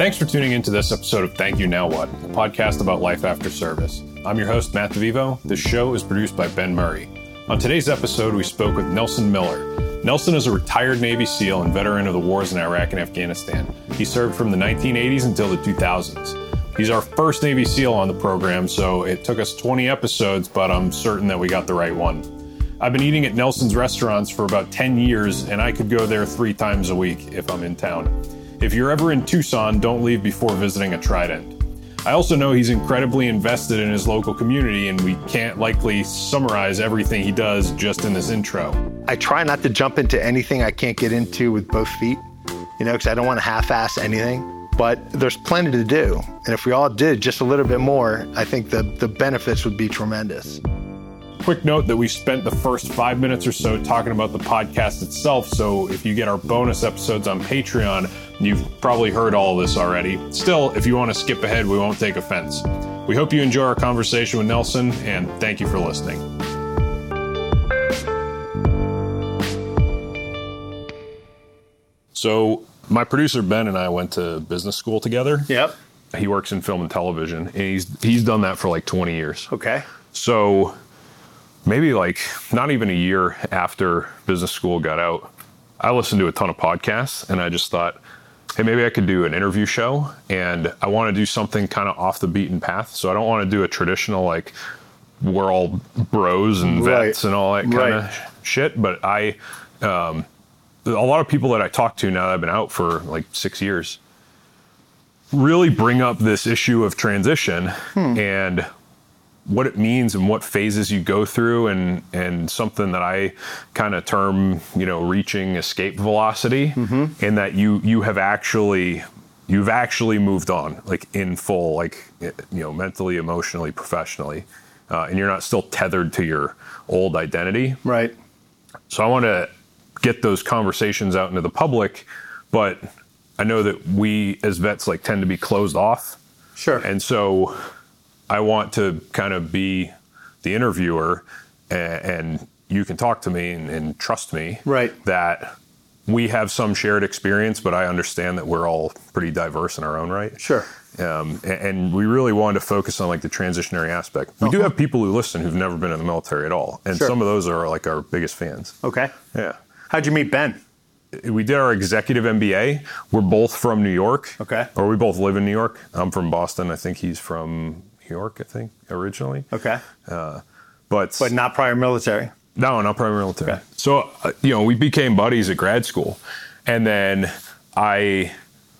Thanks for tuning into this episode of Thank You Now What, a podcast about life after service. I'm your host, Matt DeVivo. This show is produced by Ben Murray. On today's episode, we spoke with Nelson Miller. Nelson is a retired Navy SEAL and veteran of the wars in Iraq and Afghanistan. He served from the 1980s until the 2000s. He's our first Navy SEAL on the program, so it took us 20 episodes, but I'm certain that we got the right one. I've been eating at Nelson's restaurants for about 10 years, and I could go there three times a week if I'm in town. If you're ever in Tucson, don't leave before visiting a Trident. I also know he's incredibly invested in his local community, and we can't likely summarize everything he does just in this intro. I try not to jump into anything I can't get into with both feet, you know, because I don't want to half ass anything. But there's plenty to do. And if we all did just a little bit more, I think the, the benefits would be tremendous. Quick note that we spent the first five minutes or so talking about the podcast itself. So if you get our bonus episodes on Patreon, you've probably heard all of this already. Still, if you want to skip ahead, we won't take offense. We hope you enjoy our conversation with Nelson, and thank you for listening. So, my producer Ben and I went to business school together. Yep. He works in film and television, and he's he's done that for like 20 years. Okay. So maybe like not even a year after business school got out, I listened to a ton of podcasts and I just thought, hey, maybe I could do an interview show and I want to do something kind of off the beaten path. So I don't want to do a traditional like we're all bros and vets Right. and all that kind Right. of shit. But I, um, a lot of people that I talk to now that I've been out for like six years really bring up this issue of transition Hmm. and what it means and what phases you go through and and something that I kind of term you know reaching escape velocity Mm-hmm. in that you you have actually you've actually moved on like in full like you know mentally emotionally professionally uh, and you're not still tethered to your old identity Right. so I want to get those conversations out into the public, but I know that we as vets like tend to be closed off. Sure. And so I want to kind of be the interviewer and, and you can talk to me and, and trust me Right. that we have some shared experience, but I understand that we're all pretty diverse in our own right. sure. Um, a- and we really wanted to focus on like the transitionary aspect. We do have people who listen who've never been in the military at all, and Sure. some of those are like our biggest fans. Okay. Yeah How'd you meet Ben? we did our executive MBA. We're both from New York. Okay. Or we both live in New York. I'm from Boston. I think he's from New York, I think, originally. Okay. But, But not prior military. no, not primarily military. Okay. So, uh, you know, we became buddies at grad school. And then I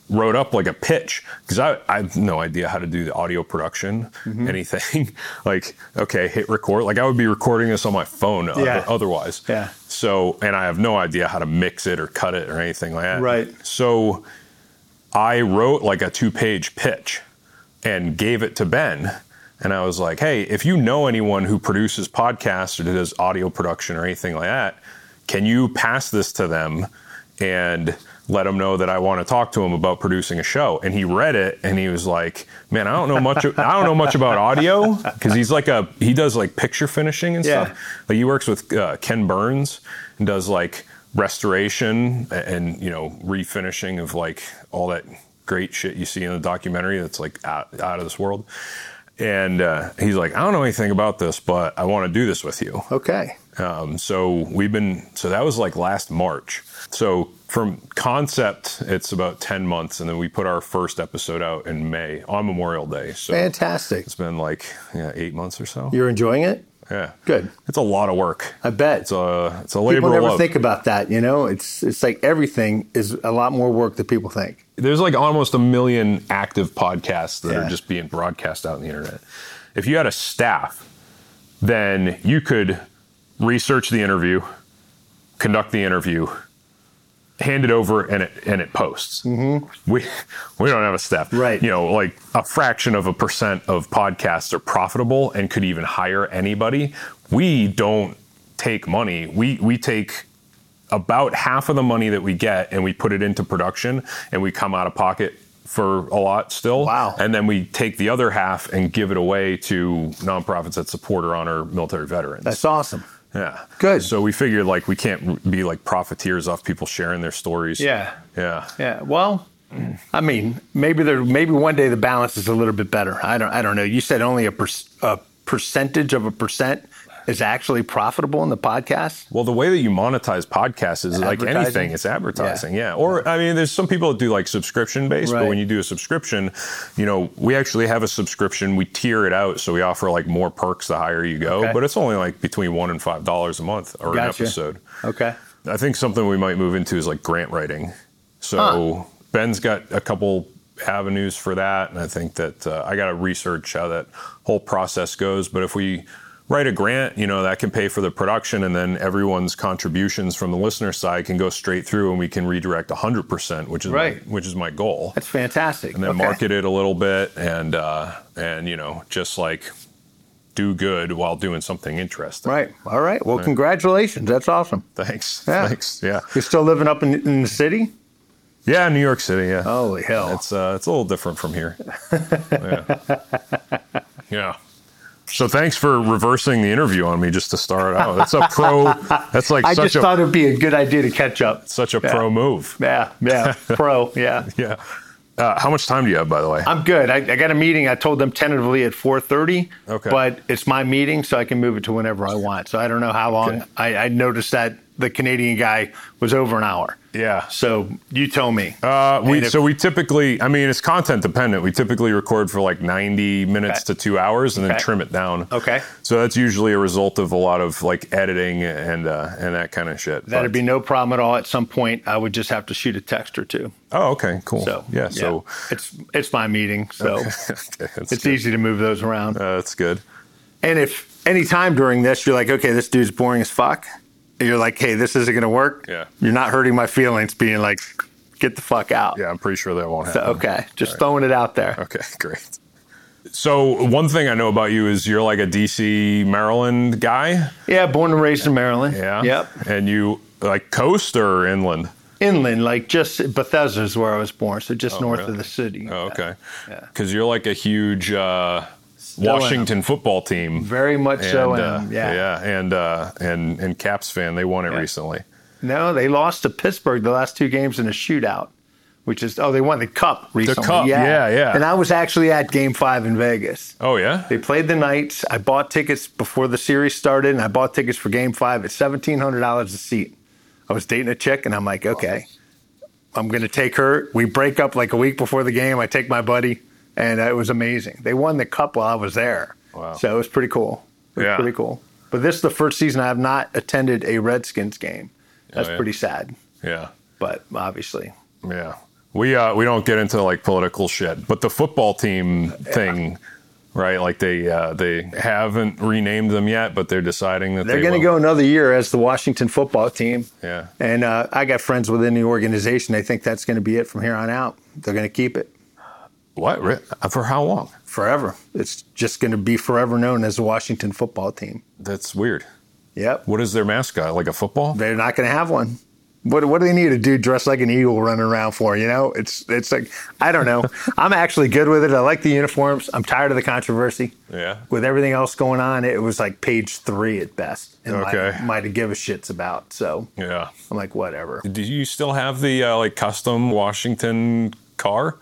wrote up like a pitch because I, I have no idea how to do the audio production, Mm-hmm. anything. like, okay, hit record. Like, I would be recording this on my phone Yeah. otherwise. Yeah. So, and I have no idea how to mix it or cut it or anything like that. Right. So, I wrote like a two page pitch and gave it to Ben. And I was like, hey, if you know anyone who produces podcasts or does audio production or anything like that, can you pass this to them and let them know that I want to talk to them about producing a show? And he read it and he was like, man, I don't know much. I don't know much about audio because he's like a he does like picture finishing and Yeah. stuff. Like he works with uh, Ken Burns and does like restoration and you know refinishing of like all that great shit you see in the documentary that's like out, out of this world. And uh, he's like, I don't know anything about this, but I want to do this with you. Okay. Um, so we've been, so that was like last March. So from concept, it's about 10 months. And then we put our first episode out in May on Memorial Day. So Fantastic. it's been like yeah, eight months or so. You're enjoying it? Yeah. Good. It's a lot of work. I bet. It's a, it's a labor people never love. think about that, you know? It's it's like everything is a lot more work than people think. there's like almost a million active podcasts that Yeah. are just being broadcast out on the internet. If you had a staff, then you could research the interview, conduct the interview, hand it over, and it and it posts. Mm-hmm. We we don't have a staff, Right. You know, like a fraction of a percent of podcasts are profitable and could even hire anybody. We don't take money. We we take about half of the money that we get and we put it into production and we come out of pocket for a lot still. Wow. And then we take the other half and give it away to nonprofits that support or honor military veterans. That's awesome. Yeah. Good. So we figured like we can't be like profiteers off people sharing their stories. Yeah. Yeah. Yeah. Well, I mean, maybe there, maybe one day the balance is a little bit better. I don't, I don't know. You said only a, per, a percentage of a percent is actually profitable in the podcast. Well, the way that you monetize podcasts is like anything, it's advertising. Yeah. yeah. Or, I mean, there's some people that do like subscription based, right. but when you do a subscription, you know, we actually have a subscription. We tier it out. So we offer like more perks the higher you go, okay. but it's only like between one and five dollars a month or gotcha. an episode. Okay. I think something we might move into is like grant writing. So huh. Ben's got a couple avenues for that. And I think that uh, I got to research how that whole process goes. But if we, write a grant, you know, that can pay for the production and then everyone's contributions from the listener side can go straight through and we can redirect 100%, which is right. my, which is my goal. That's fantastic. And then okay. market it a little bit and uh, and you know, just like do good while doing something interesting. Right. All right. Well, right. congratulations. That's awesome. Thanks. Yeah. Thanks. Yeah. You're still living up in, in the city? Yeah, New York City. Yeah. Holy hell! It's uh, it's a little different from here. yeah. yeah. So thanks for reversing the interview on me just to start out. That's a pro. That's like I just a, thought it'd be a good idea to catch up. Such a yeah. pro move. Yeah, yeah, pro. Yeah, yeah. Uh, how much time do you have, by the way? I'm good. I, I got a meeting. I told them tentatively at 4:30. Okay. But it's my meeting, so I can move it to whenever I want. So I don't know how long. Okay. I, I noticed that the Canadian guy was over an hour. Yeah. So you tell me. Uh, we if, so we typically, I mean, it's content dependent. We typically record for like 90 minutes okay. to two hours and then trim it down. Okay. So that's usually a result of a lot of like editing and uh, and that kind of shit. That'd but, be no problem at all. At some point, I would just have to shoot a text or two. Oh, okay, cool. So yeah, so it's it's my meeting, so okay. it's good. easy to move those around. Uh, that's good. And if any time during this you're like, okay, this dude's boring as fuck you're like, hey, this isn't going to work. Yeah. You're not hurting my feelings being like, get the fuck out. Yeah, I'm pretty sure that won't happen. So, okay, just right. throwing it out there. Okay, great. So one thing I know about you is you're like a DC, Maryland guy. Yeah, born and raised in Maryland. Yeah. Yep. And you like coast or inland? Inland, like just Bethesda is where I was born, so just oh, north really? of the city. Oh, okay. Yeah. Because you're like a huge. Uh, Washington football team. Very much and, so. Uh, yeah, yeah, and uh, and and Caps fan. They won it yeah. recently. No, they lost to Pittsburgh the last two games in a shootout. Which is oh they won the cup recently. The cup, yeah. yeah, yeah. And I was actually at Game Five in Vegas. Oh yeah. They played the Knights. I bought tickets before the series started, and I bought tickets for Game Five at seventeen hundred dollars a seat. I was dating a chick, and I'm like, okay, I'm going to take her. We break up like a week before the game. I take my buddy and it was amazing. They won the cup while I was there, wow. so it was pretty cool. It was yeah. pretty cool. But this is the first season I have not attended a Redskins game. That's oh, yeah. pretty sad. Yeah, but obviously, yeah. We uh, we don't get into like political shit, but the football team thing. Yeah right? Like they uh, they haven't renamed them yet, but they're deciding that they're they going to go another year as the Washington football team. Yeah, and uh, I got friends within the organization. They think that's going to be it from here on out. They're going to keep it. What? For how long? Forever. It's just going to be forever known as the Washington football team. That's weird. Yep. What is their mascot? Like a football? They're not going to have one. What, what do they need a dude dressed like an eagle running around for? You know, it's it's like I don't know. I'm actually good with it. I like the uniforms. I'm tired of the controversy. Yeah. With everything else going on, it was like page three at best. okay. My, my to give a shits about. So yeah, I'm like whatever. Do you still have the uh, like custom Washington car?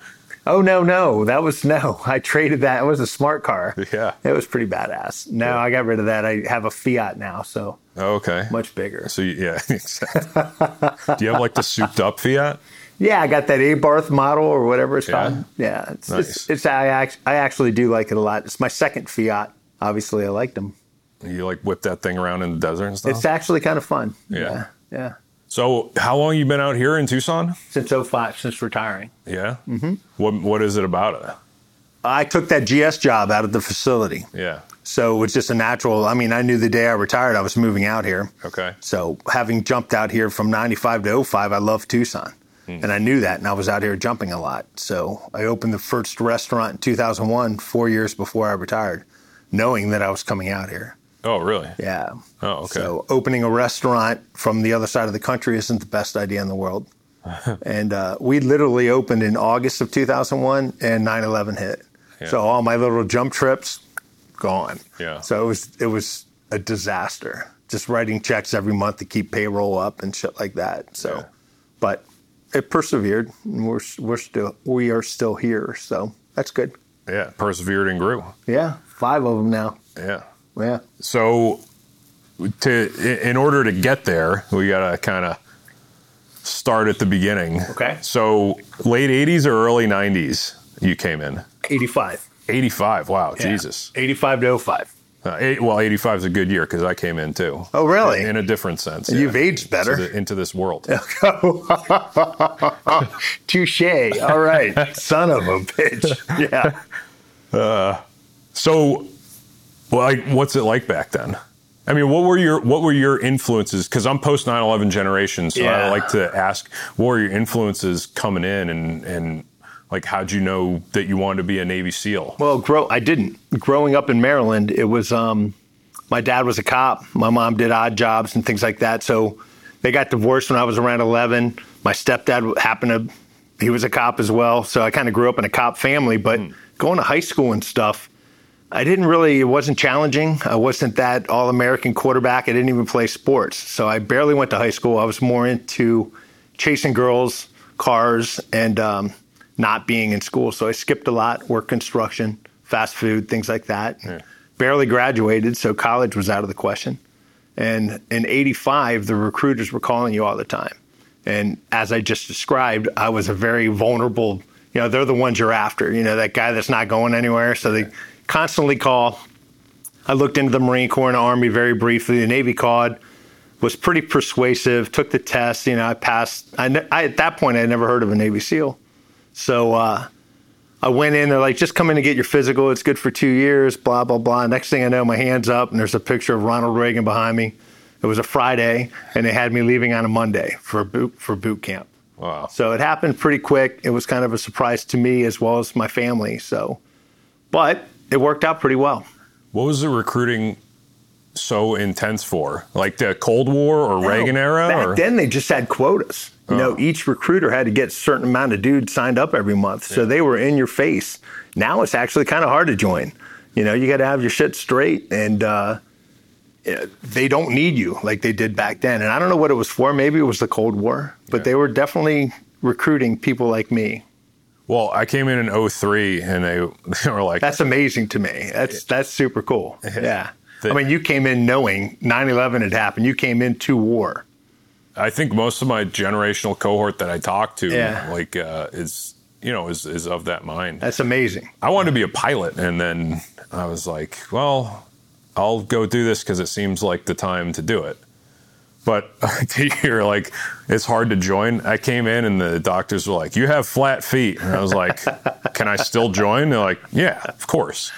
Oh no, no, that was no. I traded that. It was a smart car. Yeah, it was pretty badass. No, yeah. I got rid of that. I have a Fiat now, so oh, okay, much bigger. So yeah, Do you have like the souped up Fiat? Yeah, I got that Abarth model or whatever it's yeah. called. Yeah, it's, nice. it's, it's I, I actually do like it a lot. It's my second Fiat. Obviously, I liked them. You like whip that thing around in the desert and stuff. It's actually kind of fun. Yeah, yeah. yeah. So, how long you been out here in Tucson? Since 05, since retiring. Yeah. Mm-hmm. What What is it about it? I took that GS job out of the facility. Yeah. So it was just a natural. I mean, I knew the day I retired, I was moving out here. Okay. So having jumped out here from 95 to 05, I love Tucson. Mm-hmm. And I knew that, and I was out here jumping a lot. So I opened the first restaurant in 2001, four years before I retired, knowing that I was coming out here. Oh, really? Yeah. Oh, okay. So opening a restaurant from the other side of the country isn't the best idea in the world. and uh, we literally opened in August of 2001, and 9/11 hit. Yeah. So all my little jump trips gone. Yeah. So it was it was a disaster. Just writing checks every month to keep payroll up and shit like that. So, yeah. but it persevered. And we're we're still we are still here, so that's good. Yeah, persevered and grew. Yeah, five of them now. Yeah. Yeah. So, to in order to get there, we got to kind of start at the beginning. Okay. So, late '80s or early '90s, you came in. 85. 85. Wow, Yeah. Jesus. 85 to 05. Uh, eight, well, 85 is a good year because I came in too. Oh, really? In a different sense. You've aged better. Into, the- into this world. Touche. All right. Son of a bitch. Yeah. So, well, like, what's it like back then? I mean, what were your what were your influences? Because I'm post 9/11 generation, so I like to ask, what were your influences coming in, and and like, how'd you know that you wanted to be a Navy SEAL? Well, grow. I didn't. Growing up in Maryland, it was. Um, my dad was a cop. My mom did odd jobs and things like that. So they got divorced when I was around 11. My stepdad happened to. He was a cop as well. So I kind of grew up in a cop family. But going to high school and stuff, I didn't really. It wasn't challenging. I wasn't that all American quarterback. I didn't even play sports. So I barely went to high school. I was more into chasing girls, cars, and um, not being in school. So I skipped a lot, work construction, fast food, things like that. Barely graduated, so college was out of the question. And in 85, the recruiters were calling you all the time. And as I just described, I was a very vulnerable, you know, they're the ones you're after, you know, that guy that's not going anywhere. So they constantly call. I looked into the Marine Corps and Army very briefly. The Navy called, was pretty persuasive, took the test. You know, I passed. I, I, at that point, I had never heard of a Navy SEAL. So uh, I went in, they're like, just come in and get your physical. It's good for two years, blah, blah, blah. Next thing I know, my hand's up, and there's a picture of Ronald Reagan behind me. It was a Friday, and they had me leaving on a Monday for boot, for boot camp. Wow. So it happened pretty quick. It was kind of a surprise to me as well as my family. So, but it worked out pretty well. What was the recruiting so intense for? Like the Cold War or Reagan era? Back or? then, they just had quotas. You know, Oh. each recruiter had to get a certain amount of dudes signed up every month. So they were in your face. Now it's actually kind of hard to join. You know, you got to have your shit straight, and uh, they don't need you like they did back then. And I don't know what it was for. Maybe it was the Cold War, but they were definitely recruiting people like me. Well, I came in in 03 and they, they were like, That's amazing to me. That's that's super cool. Yeah. The- I mean, you came in knowing 9/11 had happened. You came into war. I think most of my generational cohort that I talked to, Yeah. like, uh, is, you know, is, is of that mind. That's amazing. I wanted to be a pilot. And then I was like, well, I'll go do this because it seems like the time to do it. But to hear like it's hard to join. I came in and the doctors were like, "You have flat feet," and I was like, "Can I still join?" They're like, "Yeah, of course."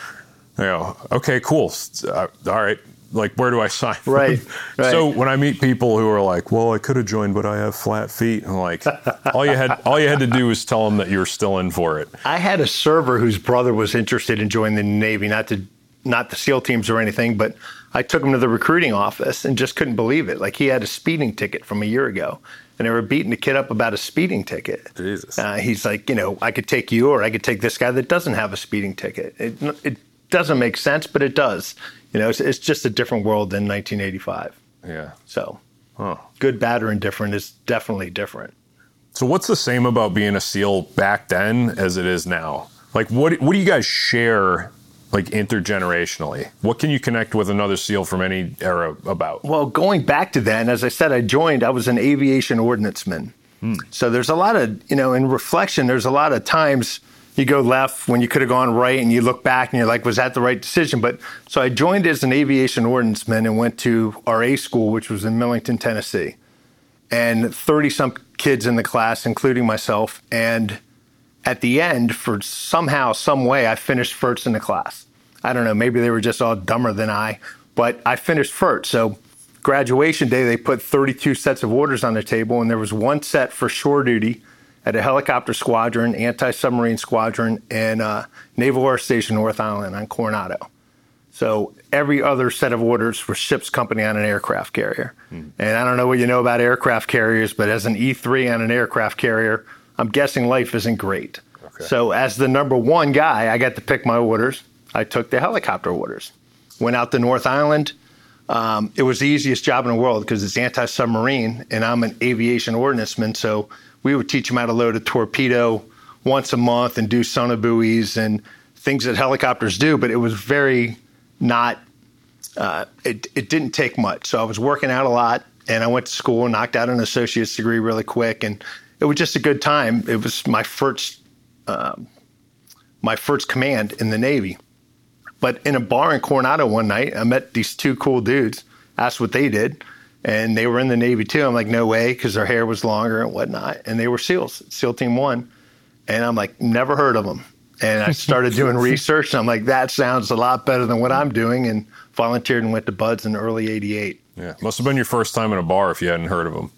I go, "Okay, cool. Uh, all right." Like, where do I sign? Right, right. So when I meet people who are like, "Well, I could have joined, but I have flat feet," I'm like, all you had all you had to do was tell them that you were still in for it. I had a server whose brother was interested in joining the Navy, not to not the SEAL teams or anything, but I took him to the recruiting office and just couldn't believe it. Like he had a speeding ticket from a year ago, and they were beating the kid up about a speeding ticket. Jesus. Uh, he's like, you know, I could take you, or I could take this guy that doesn't have a speeding ticket. It it doesn't make sense, but it does. You know, it's, it's just a different world than 1985. Yeah. So, Huh. good, bad, or indifferent is definitely different. So what's the same about being a SEAL back then as it is now? Like what what do you guys share like intergenerationally? What can you connect with another SEAL from any era about? Well, going back to then, as I said, I joined, I was an aviation ordnanceman. Hmm. So there's a lot of, you know, in reflection, there's a lot of times you go left when you could have gone right and you look back and you're like, was that the right decision? But so I joined as an aviation ordnanceman and went to RA school, which was in Millington, Tennessee. And 30 some kids in the class, including myself. And at the end, for somehow, some way, I finished first in the class. I don't know, maybe they were just all dumber than I, but I finished first. So graduation day, they put 32 sets of orders on the table, and there was one set for shore duty at a helicopter squadron, anti-submarine squadron, and uh, Naval Air Station North Island on Coronado. So every other set of orders were ship's company on an aircraft carrier. And I don't know what you know about aircraft carriers, but as an E3 on an aircraft carrier, I'm guessing life isn't great. So as the number one guy, I got to pick my orders. I took the helicopter orders. Went out to North Island. Um, it was the easiest job in the world because it's anti-submarine, and I'm an aviation ordnanceman. So we would teach them how to load a torpedo once a month and do sonobuoys and things that helicopters do. But it was very not. Uh, it it didn't take much. So I was working out a lot, and I went to school and knocked out an associate's degree really quick, and it was just a good time. It was my first. Um, my first command in the Navy. But in a bar in Coronado one night, I met these two cool dudes, asked what they did, and they were in the Navy too. I'm like, no way, because their hair was longer and whatnot. And they were SEALs, SEAL Team One. And I'm like, never heard of them. And I started doing research, and I'm like, that sounds a lot better than what I'm doing, and volunteered and went to BUD/S in early '88. Yeah, must have been your first time in a bar if you hadn't heard of them.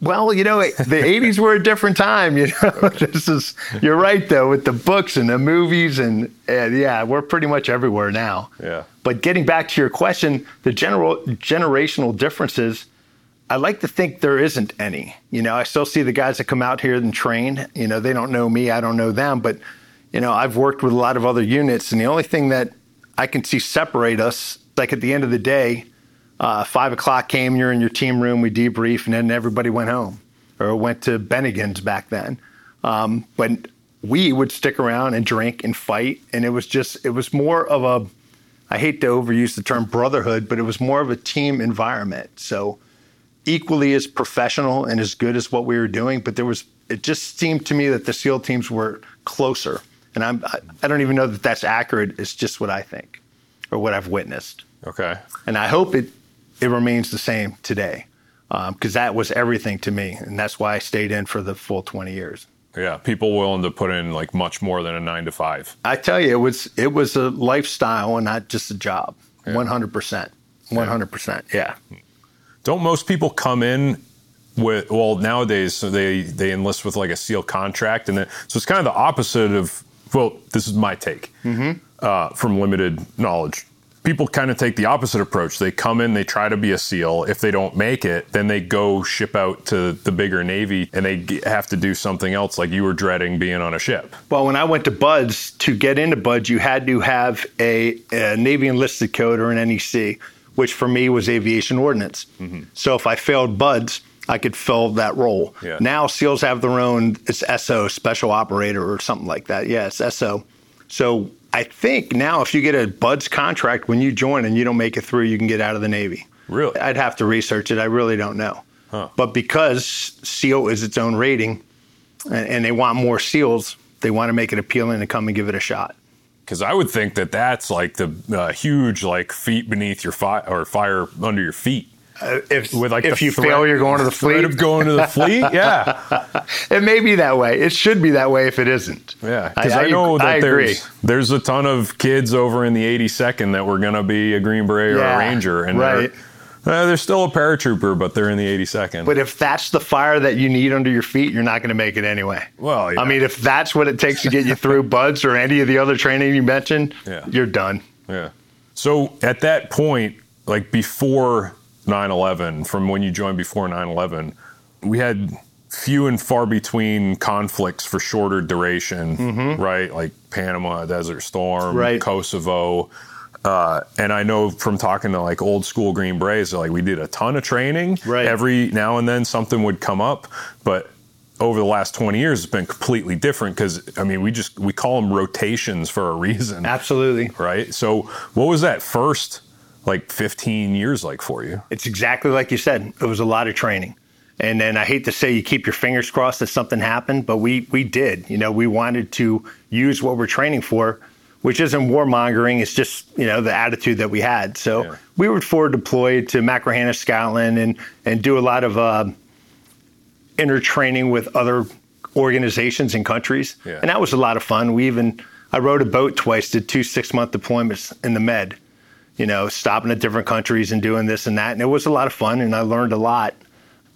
Well, you know, the 80s were a different time. You know, this is, you're right, though, with the books and the movies. And, and, yeah, we're pretty much everywhere now. Yeah. But getting back to your question, the general generational differences, I like to think there isn't any. You know, I still see the guys that come out here and train. You know, they don't know me, I don't know them. But, you know, I've worked with a lot of other units. And the only thing that I can see separate us, like at the end of the day, uh, five o'clock came, you're in your team room, we debrief, and then everybody went home or went to Bennigan's back then. Um, but we would stick around and drink and fight, and it was just it was more of a I hate to overuse the term brotherhood, but it was more of a team environment. So equally as professional and as good as what we were doing, but there was it just seemed to me that the SEAL teams were closer, and I'm I don't even know that that's accurate. It's just what I think or what I've witnessed. Okay. And I hope it it remains the same today because um, that was everything to me, and that's why I stayed in for the full 20 years. Yeah, people willing to put in like much more than a nine to five. I tell you, it was it was a lifestyle and not just a job. One hundred percent, one hundred percent. Yeah. Don't most people come in with well nowadays they they enlist with like a SEAL contract and then so it's kind of the opposite of well this is my take mm-hmm. uh, from limited knowledge people kind of take the opposite approach. They come in, they try to be a SEAL. If they don't make it, then they go ship out to the bigger Navy and they have to do something else, like you were dreading being on a ship. Well, when I went to BUD/S, to get into BUD/S, you had to have a, a Navy enlisted code or an NEC, which for me was aviation ordnance. Mm-hmm. So if I failed BUD/S, I could fill that role. Yeah. Now SEALs have their own, it's SO, special operator or something like that. Yes, SO. So I think now if you get a BUD/S contract when you join and you don't make it through, you can get out of the Navy. Really? I'd have to research it. I really don't know. Huh. But because SEAL is its own rating and, and they want more SEALs, they want to make it appealing to come and give it a shot because I would think that that's like the uh, huge like feet beneath your fire or fire under your feet. Uh, if with like if you threat, fail, you're going to the fleet. Of going to the fleet, yeah. it may be that way. It should be that way if it isn't. Yeah, because I, I, I, know that I there's agree. there's a ton of kids over in the 82nd that were going to be a Green Beret yeah, or a Ranger, and right. They're, uh, they're still a paratrooper, but they're in the 82nd. But if that's the fire that you need under your feet, you're not going to make it anyway. Well, yeah. I mean, if that's what it takes to get you through BUD/S or any of the other training you mentioned, yeah. you're done. Yeah. So at that point, like before 9 11, from when you joined before 9 11, we had few and far between conflicts for shorter duration, mm-hmm. right? Like Panama, Desert Storm, right. Kosovo. Uh, and I know from talking to like old school Green Berets, like we did a ton of training. Right. Every now and then something would come up, but over the last 20 years it's been completely different because i mean we just we call them rotations for a reason absolutely right so what was that first like 15 years like for you? It's exactly like you said. It was a lot of training. And then I hate to say you keep your fingers crossed that something happened, but we we did. You know, we wanted to use what we're training for, which isn't warmongering. It's just you know the attitude that we had. So yeah. we were forward deployed to Machrihanish, Scotland, and and do a lot of uh, inter training with other organizations and countries, yeah. and that was a lot of fun. We even I rode a boat twice, did two six month deployments in the Med you know, stopping at different countries and doing this and that. And it was a lot of fun and I learned a lot.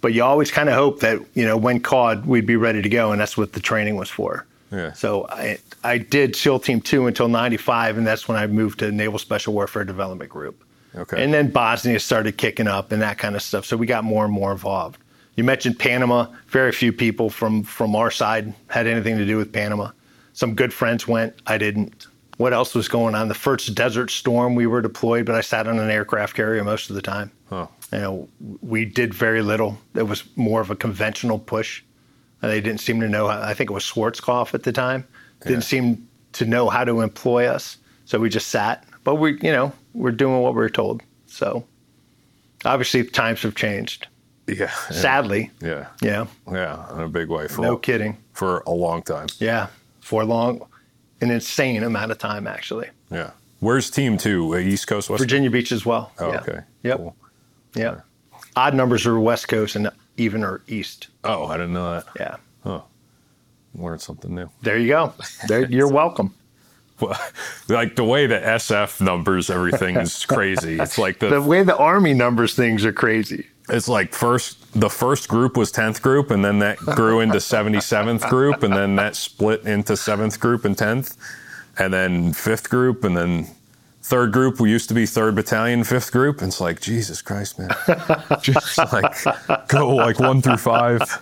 But you always kind of hope that, you know, when called, we'd be ready to go. And that's what the training was for. Yeah. So I, I did SEAL Team 2 until 95. And that's when I moved to Naval Special Warfare Development Group. Okay. And then Bosnia started kicking up and that kind of stuff. So we got more and more involved. You mentioned Panama. Very few people from, from our side had anything to do with Panama. Some good friends went. I didn't. What else was going on? The first Desert Storm, we were deployed, but I sat on an aircraft carrier most of the time. Huh. You know, we did very little. It was more of a conventional push. They didn't seem to know. I think it was Schwarzkopf at the time. Didn't Yeah. seem to know how to employ us, so we just sat. But we, you know, we're doing what we're told. So obviously times have changed. Yeah. Sadly, Yeah. yeah, Yeah. In a big way for no kidding. for a long time. Yeah, for long, an insane amount of time actually. Yeah. Where's team two? Uh, East Coast, West. Virginia Beach as well. Oh, yeah. okay. Yep. Cool. Yeah. Odd numbers are West Coast and even are East. Oh, I didn't know that. Yeah. Huh. Learned something new. There you go. There, you're welcome. Well, like the way the SF numbers everything is crazy. It's like the The way the Army numbers things are crazy. It's like first the first group was 10th group and then that grew into 77th group and then that split into 7th group and 10th and then 5th group and then third group we used to be 3rd battalion 5th group. And it's like jesus christ man. Just like go like 1 through 5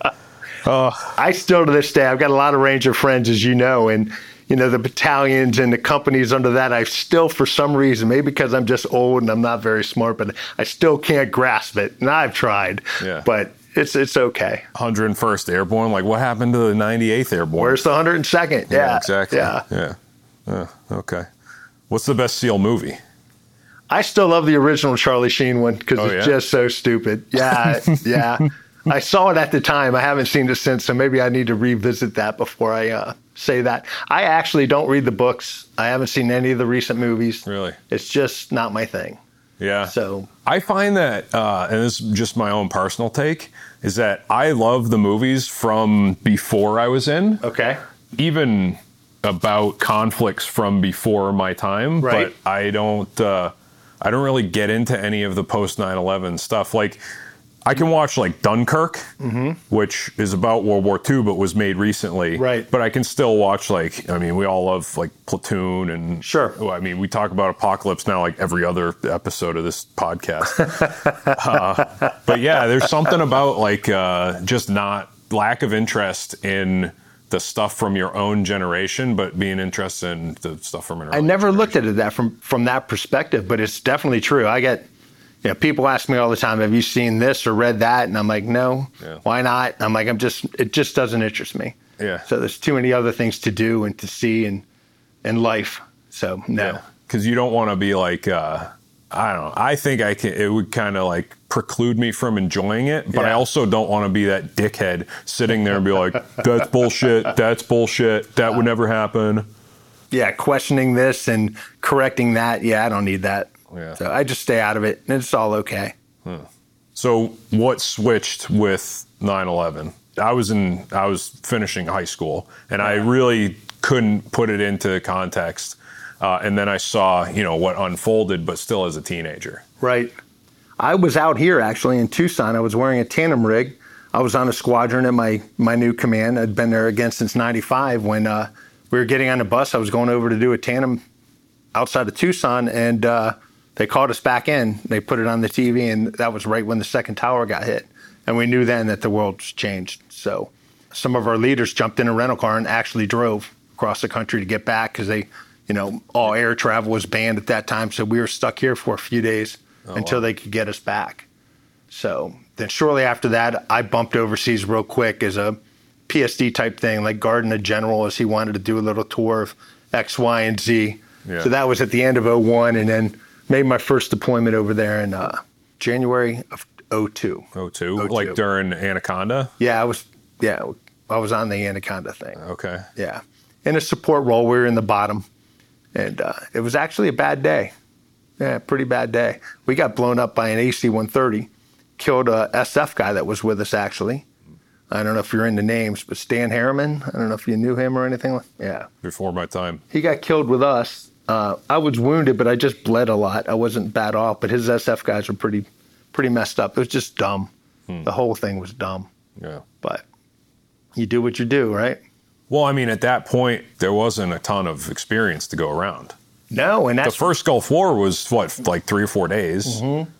I still to this day, I've got a lot of Ranger friends, as you know, and you know the battalions and the companies under that. I still, for some reason, maybe because I'm just old and I'm not very smart, but I still can't grasp it. And I've tried, Yeah. but it's it's okay. 101st airborne like what happened to the 98th airborne Where's the 102nd? Yeah, exactly Yeah, yeah Yeah. okay what's the best seal movie I still love the original Charlie Sheen one because Oh, it's yeah? just so stupid. Yeah, yeah. I saw it at the time. I haven't seen it since, so maybe I need to revisit that before I uh, say that. I actually don't read the books. I haven't seen any of the recent movies. Really? It's just not my thing. yeah So I find that, uh, and this is just my own personal take, is that I love the movies from before I was in, okay, even about conflicts from before my time. Right. But I don't, uh, I don't really get into any of the post 9/11 stuff. Like, I can watch like Dunkirk, which is about World War II, but was made recently. Right. But I can still watch like, I mean, we all love like Platoon and Sure. well, I mean, we talk about apocalypse now like every other episode of this podcast. uh, but yeah, there's something about like uh, just not lack of interest in the stuff from your own generation, but being interested in the stuff from an I never looked at it that from from that perspective, but it's definitely true. I get, know, people ask me all the time, "Have you seen this or read that?" And I'm like, "No, Yeah. why not?" I'm like, "I'm just, it just doesn't interest me." Yeah. So there's too many other things to do and to see and in life. So no. because you don't want to be like uh, I don't know. I think I can. It would kind of like preclude me from enjoying it, but I also don't want to be that dickhead sitting there and be like, "That's bullshit. That's bullshit. That would never happen." Yeah, questioning this and correcting that. Yeah, I don't need that. Yeah. So I just stay out of it, and it's all okay. So what switched with 9/11? I was in I was finishing high school and I really couldn't put it into context. Uh, and then I saw, you know, what unfolded, but still as a teenager. Right. I was out here actually in Tucson. I was wearing a tandem rig. I was on a squadron at my my new command. I'd been there again since '95 when uh, we were getting on the bus. I was going over to do a tandem outside of Tucson, and uh, they called us back in. They put it on the TV, and that was right when the second tower got hit. And we knew then that the world's changed. So some of our leaders jumped in a rental car and actually drove across the country to get back because they, you know, all air travel was banned at that time. So we were stuck here for a few days oh, until they could get us back. So then shortly after that, I bumped overseas real quick as a PSD type thing, like Garden of General, as he wanted to do a little tour of X, Y, and Z. Yeah. So that was at the end of 01 and then made my first deployment over there in uh, January of 02. Oh, two, 02. like during Anaconda. Yeah, I was, yeah, I was on the Anaconda thing. Okay. Yeah. In a support role, we were in the bottom. And uh, it was actually a bad day. Yeah, pretty bad day. We got blown up by an AC 130, killed a SF guy that was with us, actually. I don't know if you're into names, but Stan Harriman, I don't know if you knew him or anything. Yeah. Before my time. He got killed with us. Uh, I was wounded, but I just bled a lot. I wasn't bad off, but his SF guys were pretty, pretty messed up. It was just dumb. The whole thing was dumb. Yeah. But you do what you do, right? Well, I mean, at that point, there wasn't a ton of experience to go around. No, and The first Gulf War was what, like three or four days. Mm-hmm.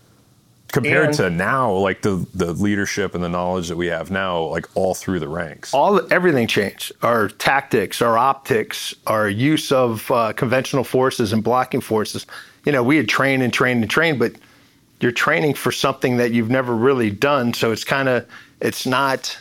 Compared And- to now, like the the leadership and the knowledge that we have now, like all through the ranks. all everything changed. Our tactics, our optics, our use of uh, conventional forces and blocking forces. You know, we had trained and trained and trained, but you're training for something that you've never really done. So it's kind of it's not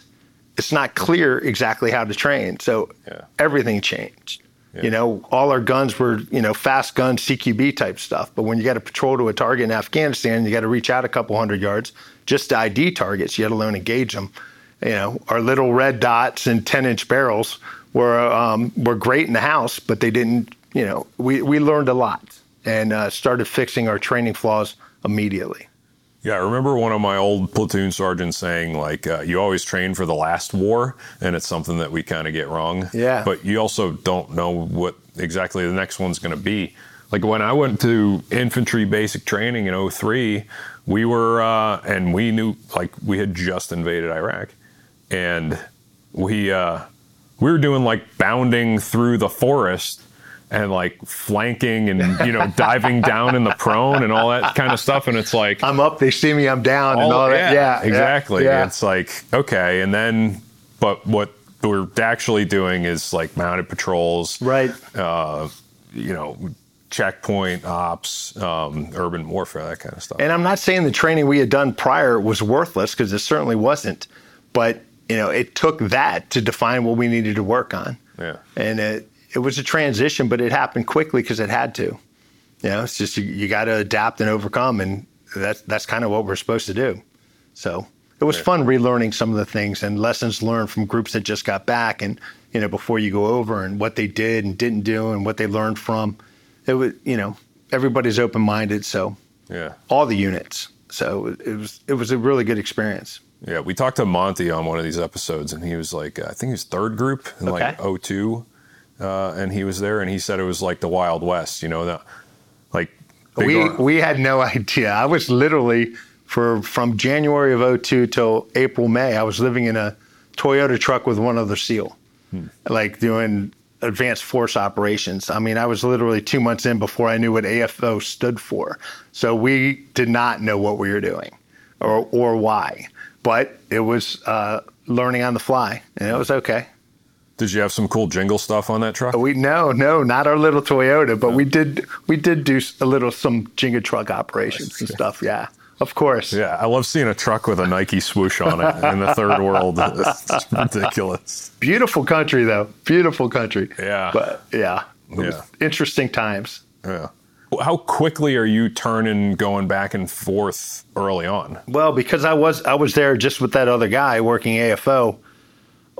it's not clear exactly how to train. So Yeah. everything changed. Yeah. You know, all our guns were you know fast gun CQB type stuff. But when you got to patrol to a target in Afghanistan, you got to reach out a couple hundred yards just to ID targets, let alone engage them you know, our little red dots and 10 inch barrels were, um, were great in the house, but they didn't, you know, we, we learned a lot and uh, started fixing our training flaws immediately. Yeah, I remember one of my old platoon sergeants saying, like, uh, you always train for the last war, and it's something that we kind of get wrong. Yeah. But you also don't know what exactly the next one's going to be. Like when I went to infantry basic training in 03, we were, uh, and we knew, like, we had just invaded Iraq. And we, uh, we were doing like bounding through the forest and like flanking and, you know, diving down in the prone and all that kind of stuff. And it's like, I'm up, they see me, I'm down, and all that. Yeah, yeah, exactly. Yeah. It's like okay, and then but what we're actually doing is like mounted patrols, right. uh, you know, checkpoint ops, um, urban warfare, that kind of stuff. And I'm not saying the training we had done prior was worthless because it certainly wasn't, but you know, it took that to define what we needed to work on. yeah, and it it was a transition, but it happened quickly because it had to. You know, it's just you, you got to adapt and overcome, and that's that's kind of what we're supposed to do. So it was Yeah. fun relearning some of the things and lessons learned from groups that just got back, and you know before you go over and what they did and didn't do and what they learned from. It was you know everybody's open minded, so yeah, all the units. So it was it was a really good experience. yeah. We talked to Monty on one of these episodes, and he was like, I think he was third group in like Okay. 02, uh, and he was there, and he said it was like the Wild West, you know, that like we we had no idea. I was literally for from January of 02 till April May. I was living in a Toyota truck with one other SEAL, like doing advanced force operations. I mean, I was literally two months in before I knew what AFO stood for. So we did not know what we were doing, or or why. But it was uh, learning on the fly, and it was okay. Did you have some cool jingle stuff on that truck? We no, no, not our little Toyota, but we did we did do a little some jingle truck operations and stuff. Yeah, of course. Yeah, I love seeing a truck with a Nike swoosh on it in the third world. It's ridiculous. Beautiful country though. Beautiful country. Yeah. But yeah. Yeah. Interesting times. Yeah. How quickly are you turning, going back and forth early on? Well, because I was I was there just with that other guy working AFO.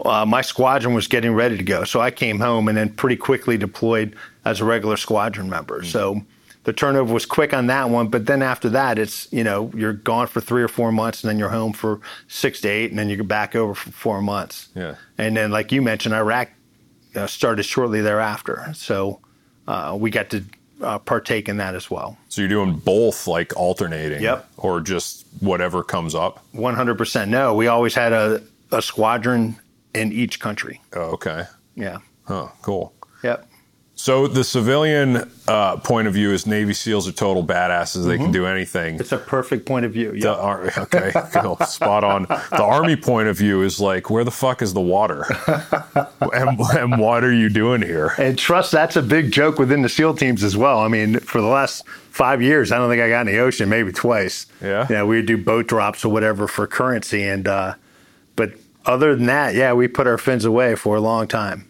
Uh, my squadron was getting ready to go, so I came home and then pretty quickly deployed as a regular squadron member. So the turnover was quick on that one, but then after that, it's you know you're gone for three or four months, and then you're home for six to eight, and then you're back over for four months. Yeah. And then, like you mentioned, Iraq uh, started shortly thereafter, so uh, we got to uh, partake in that as well. So you're doing both, like alternating, Yep. or just whatever comes up. One hundred percent. No, we always had a, a squadron in each country. Oh, okay. Yeah. Huh. Cool. Yep. So the civilian uh, point of view is Navy SEAls are total badasses. They can do anything. It's a perfect point of view. The Yeah. ar- okay, cool, spot on. The army point of view is like, where the fuck is the water, and, and what are you doing here? And trust that's a big joke within the SEAL teams as well. I mean, for the last five years, I don't think I got in the ocean, maybe twice. Yeah? Yeah, we would do boat drops or whatever for currency. And, uh, other than that, yeah, we put our fins away for a long time.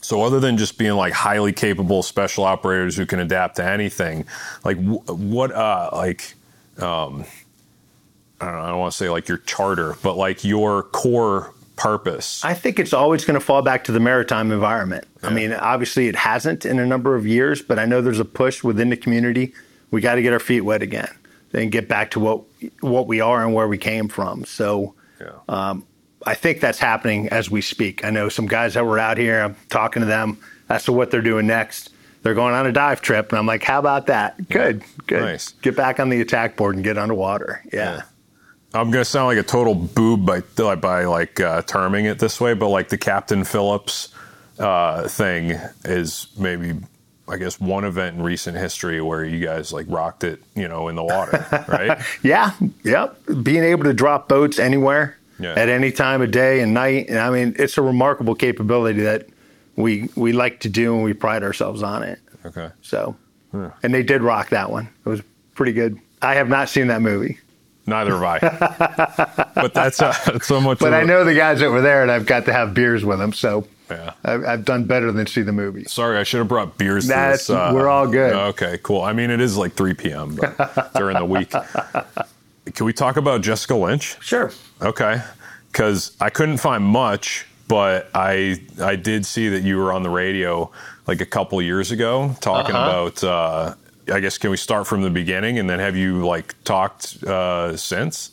So other than just being like highly capable special operators who can adapt to anything, like wh- what, uh, like, um, I don't know, I don't want to say like your charter, but like your core purpose. I think it's always going to fall back to the maritime environment. I mean, obviously it hasn't in a number of years, but I know there's a push within the community. We got to get our feet wet again and get back to what what we are and where we came from. So yeah. I think that's happening as we speak. I know some guys that were out here. I'm talking to them as to what they're doing next. They're going on a dive trip, and I'm like, "How about that? Good, good. Nice. Get back on the attack board and get underwater." Yeah. I'm gonna sound like a total boob by by like uh, terming it this way, but like the Captain Phillips uh, thing is maybe I guess one event in recent history where you guys like rocked it, you know, in the water, right? yeah, yep. Being able to drop boats anywhere Yeah. at any time of day and night, and I mean, it's a remarkable capability that we we like to do, and we pride ourselves on it. Okay. So, and they did rock that one. It was pretty good. I have not seen that movie, Neither have I. but that's uh, that's so much. but I know the guys that were there, and I've got to have beers with them. So, Yeah. I've, I've done better than see the movie. Sorry, I should have brought beers. That's- this, uh, we're all good. Okay, cool. I mean, it is like 3 p.m. But during the week. Can we talk about Jessica Lynch? Sure. Okay, because I couldn't find much, but I I did see that you were on the radio like a couple years ago talking Uh-huh. about. Uh, I guess can we start from the beginning and then have you like talked uh, since?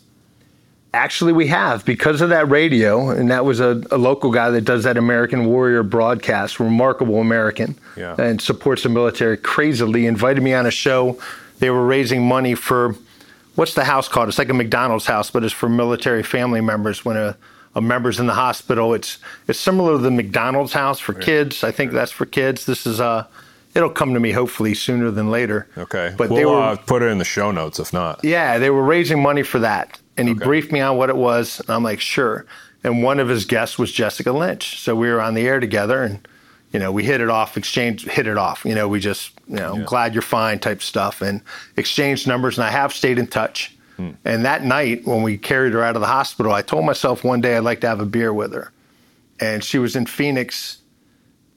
Actually, we have because of that radio, and that was a, a local guy that does that American Warrior broadcast, remarkable American, Yeah. and supports the military crazily. Invited me on a show. They were raising money for what's the house called? It's like a McDonald's house, but it's for military family members when a, a member's in the hospital. It's it's similar to the McDonald's house for kids. I think that's for kids. This is uh it'll come to me hopefully sooner than later. Okay, but we'll they were uh, put it in the show notes if not. yeah, they were raising money for that. And he Okay. briefed me on what it was. And I'm like, sure. And one of his guests was Jessica Lynch. So we were on the air together and, you know, we hit it off, exchange, hit it off. You know, we just, you know, Yeah. glad you're fine type stuff and exchanged numbers. And I have stayed in touch. Hmm. And that night when we carried her out of the hospital, I told myself one day I'd like to have a beer with her. And she was in Phoenix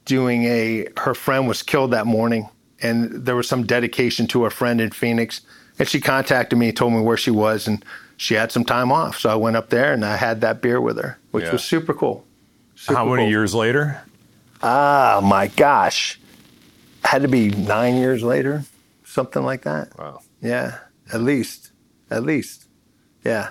doing a, her friend was killed that morning. And there was some dedication to her friend in Phoenix. And she contacted me, told me where she was, and she had some time off. So I went up there and I had that beer with her, which Yeah. was super cool. Super How many cool. years later? Oh my gosh. Had to be nine years later, something like that. Wow. Yeah, at least. At least. Yeah.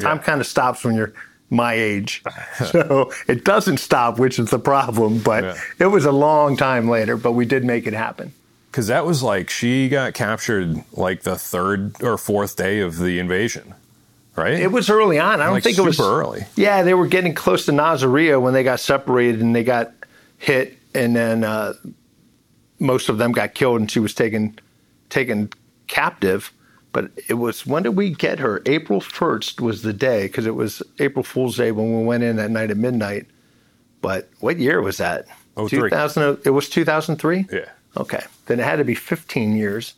Time kind of stops when you're my age. so it doesn't stop, which is the problem. But Yeah. it was a long time later, but we did make it happen. Because that was like she got captured like the third or fourth day of the invasion, right? It was early on. I don't Like think it was early. Yeah, they were getting close to Nasiriyah when they got separated and they got hit, and then uh, most of them got killed, and she was taken taken captive. But it was when did we get her? April first was the day because it was April Fool's Day when we went in that night at midnight. But what year was that? Oh, three. 2000. It was 2003. Yeah. Okay, then it had to be 15 years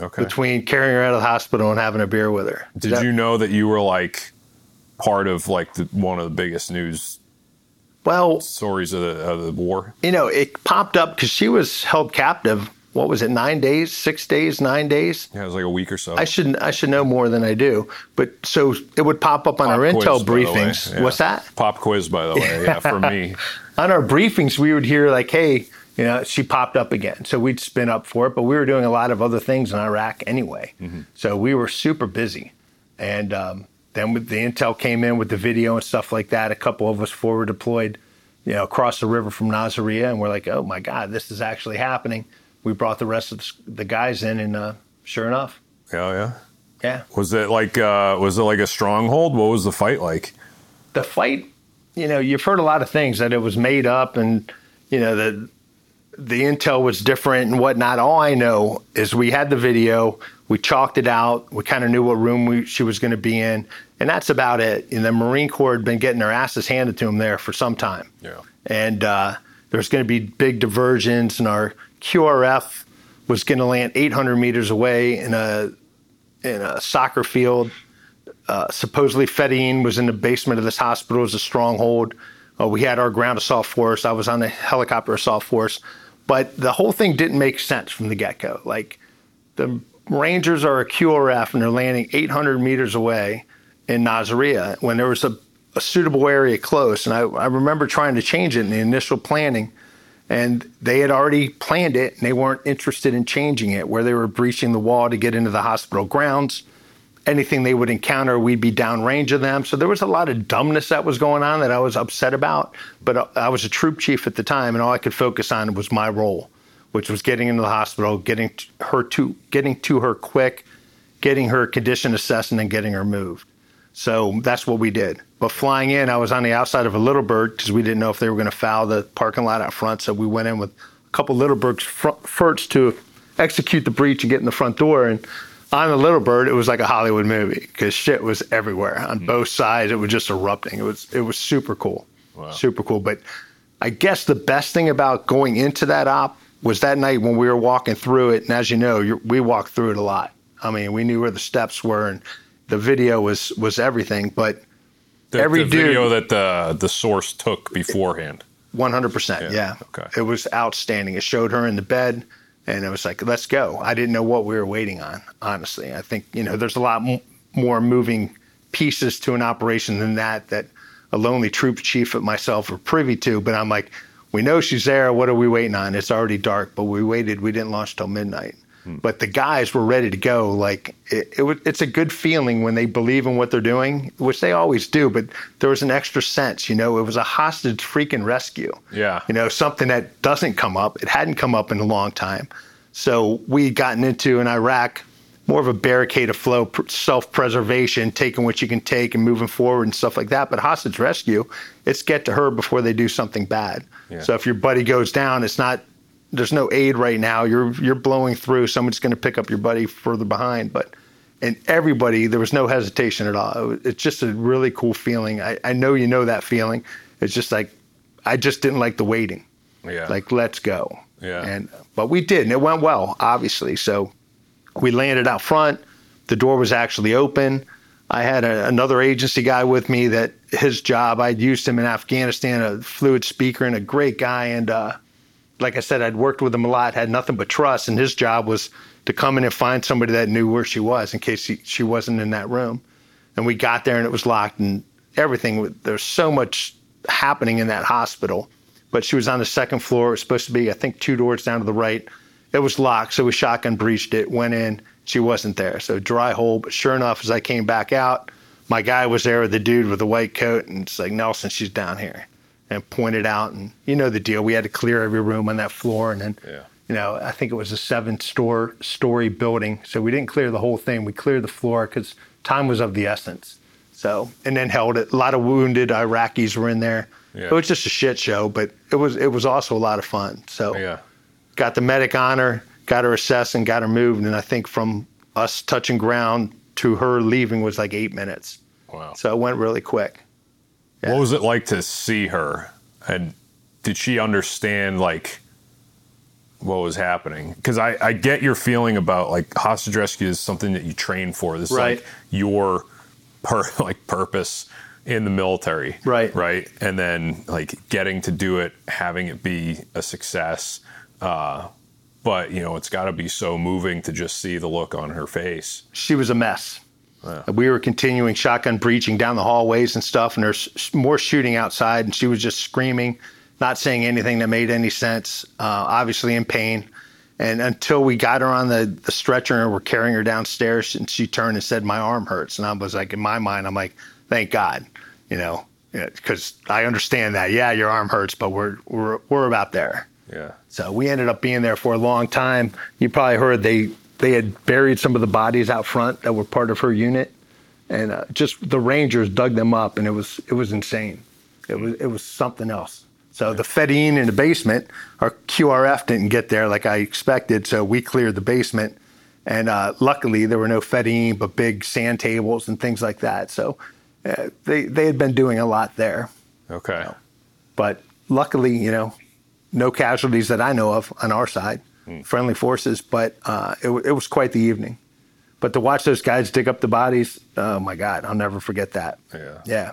Okay. between carrying her out of the hospital and having a beer with her. Did That- you know that you were like part of like the, one of the biggest news Well, stories of the, of the war? you know, it popped up because she was held captive. What was it? Nine days, six days, nine days. Yeah, it was like a week or so. I should I should know more than I do. But so it would pop up on Pop our quiz, intel by the way. briefings. Yeah. What's that? Pop quiz, by the way. Yeah, for me. On our briefings, we would hear like, "Hey, you know, she popped up again." So we'd spin up for it. But we were doing a lot of other things in Iraq anyway. So we were super busy. And um, then with the intel came in with the video and stuff like that. A couple of us forward deployed, you know, across the river from Nasiriyah, and we're like, "Oh my God, this is actually happening." We brought the rest of the guys in, and uh, sure enough, Yeah, yeah. yeah, Was it like uh, was it like a stronghold? What was the fight like? the fight, you know, you've heard a lot of things that it was made up and, you know, the the intel was different and whatnot. All I know is we had the video, we chalked it out, we kind of knew what room we, she was going to be in, and that's about it. And the Marine Corps had been getting their asses handed to them there for some time. Yeah. And uh, there's going to be big diversions, and our QRF was going to land 800 meters away in a in a soccer field uh, supposedly Fedayeen was in the basement of this hospital as a stronghold. Uh, we had our ground assault force. I was on the helicopter assault force, but the whole thing didn't make sense from the get go. Like the Rangers are a QRF and they're landing 800 meters away in Nasiriyah when there was a, a suitable area close. And I, I remember trying to change it in the initial planning. And they had already planned it and they weren't interested in changing it, where they were breaching the wall to get into the hospital grounds anything they would encounter, we'd be downrange of them. So there was a lot of dumbness that was going on that I was upset about. But uh, I was a troop chief at the time, and all I could focus on was my role, which was getting into the hospital, getting her to getting to her quick, getting her condition assessed, and then getting her moved. So that's what we did. But flying in, I was on the outside of a little bird because we didn't know if they were going to foul the parking lot out front. So we went in with a couple little birds first to execute the breach and get in the front door. And on the little bird, it was like a Hollywood movie because shit was everywhere on mm-hmm. both sides. It was just erupting. It was it was super cool, wow. super cool. But I guess the best thing about going into that op was that night when we were walking through it. And as you know, we walked through it a lot. I mean, we knew where the steps were, and the video was was everything. But the, every the video that the the source took beforehand. One hundred percent. Yeah. Okay. It was outstanding. It showed her in the bed, and it was like, let's go. I didn't know what we were waiting on. Honestly, I think you know, there's a lot m- more moving pieces to an operation than that that a lonely troop chief and myself were privy to. But I'm like, we know she's there. What are we waiting on? It's already dark, but we waited. We didn't launch till midnight. Hmm. But the guys were ready to go. Like it, it, it's a good feeling when they believe in what they're doing, which they always do. But there was an extra sense, you know. It was a hostage freaking rescue. Yeah, you know, something that doesn't come up. It hadn't come up in a long time. So we had gotten into in Iraq more of a barricade of flow, self-preservation, taking what you can take and moving forward and stuff like that. But hostage rescue, it's get to her before they do something bad. Yeah. So if your buddy goes down, it's not there's no aid right now. You're you're blowing through. Someone's going to pick up your buddy further behind, but and everybody there was no hesitation at all. It's just a really cool feeling. I, I know you know that feeling. It's just like I just didn't like the waiting. Yeah. Like let's go. Yeah. And but we did, and it went well, obviously. So we landed out front. The door was actually open. I had a, another agency guy with me that his job, I'd used him in Afghanistan, a fluid speaker and a great guy. And uh, like I said, I'd worked with him a lot, had nothing but trust. And his job was to come in and find somebody that knew where she was in case she, she wasn't in that room. And we got there and it was locked and everything. There's so much happening in that hospital. But she was on the second floor. It was supposed to be, I think, two doors down to the right. It was locked, so we shotgun breached it, went in. She wasn't there. So dry hole. But sure enough, as I came back out, my guy was there, with the dude with the white coat, and it's like, Nelson, she's down here. And pointed out, and you know the deal. We had to clear every room on that floor, and then, yeah. you know, I think it was a seven store story building, so we didn't clear the whole thing. We cleared the floor because time was of the essence. So, and then held it. A lot of wounded Iraqis were in there. Yeah. It was just a shit show, but it was it was also a lot of fun. So, yeah got the medic on her, got her assessed, and got her moved. And I think from us touching ground to her leaving was like eight minutes. Wow. So it went really quick. Yeah. What was it like to see her? And did she understand like what was happening? Because I, I get your feeling about like hostage rescue is something that you train for. This right. is like your per, like purpose in the military. Right. Right. And then like getting to do it, having it be a success uh, but you know, it's got to be so moving to just see the look on her face. She was a mess. Yeah. We were continuing shotgun breaching down the hallways and stuff, and there's more shooting outside, and she was just screaming, not saying anything that made any sense. Uh, obviously in pain. And until we got her on the, the stretcher and we're carrying her downstairs, and she turned and said, "My arm hurts," and I was like, in my mind, I'm like, "Thank God," you know, because I understand that. Yeah, your arm hurts, but we're we're we're about there. Yeah. So we ended up being there for a long time. You probably heard they they had buried some of the bodies out front that were part of her unit, and uh, just the Rangers dug them up, and it was it was insane. It was it was something else. So the Fedayeen in the basement, our QRF didn't get there like I expected, so we cleared the basement, and uh, luckily there were no Fedayeen, but big sand tables and things like that. So uh, they they had been doing a lot there. Okay. but luckily, you know, no casualties that I know of on our side, mm. friendly forces, but uh, it, it, was quite the evening. But to watch those guys dig up the bodies, oh my God, I'll never forget that. Yeah. Yeah.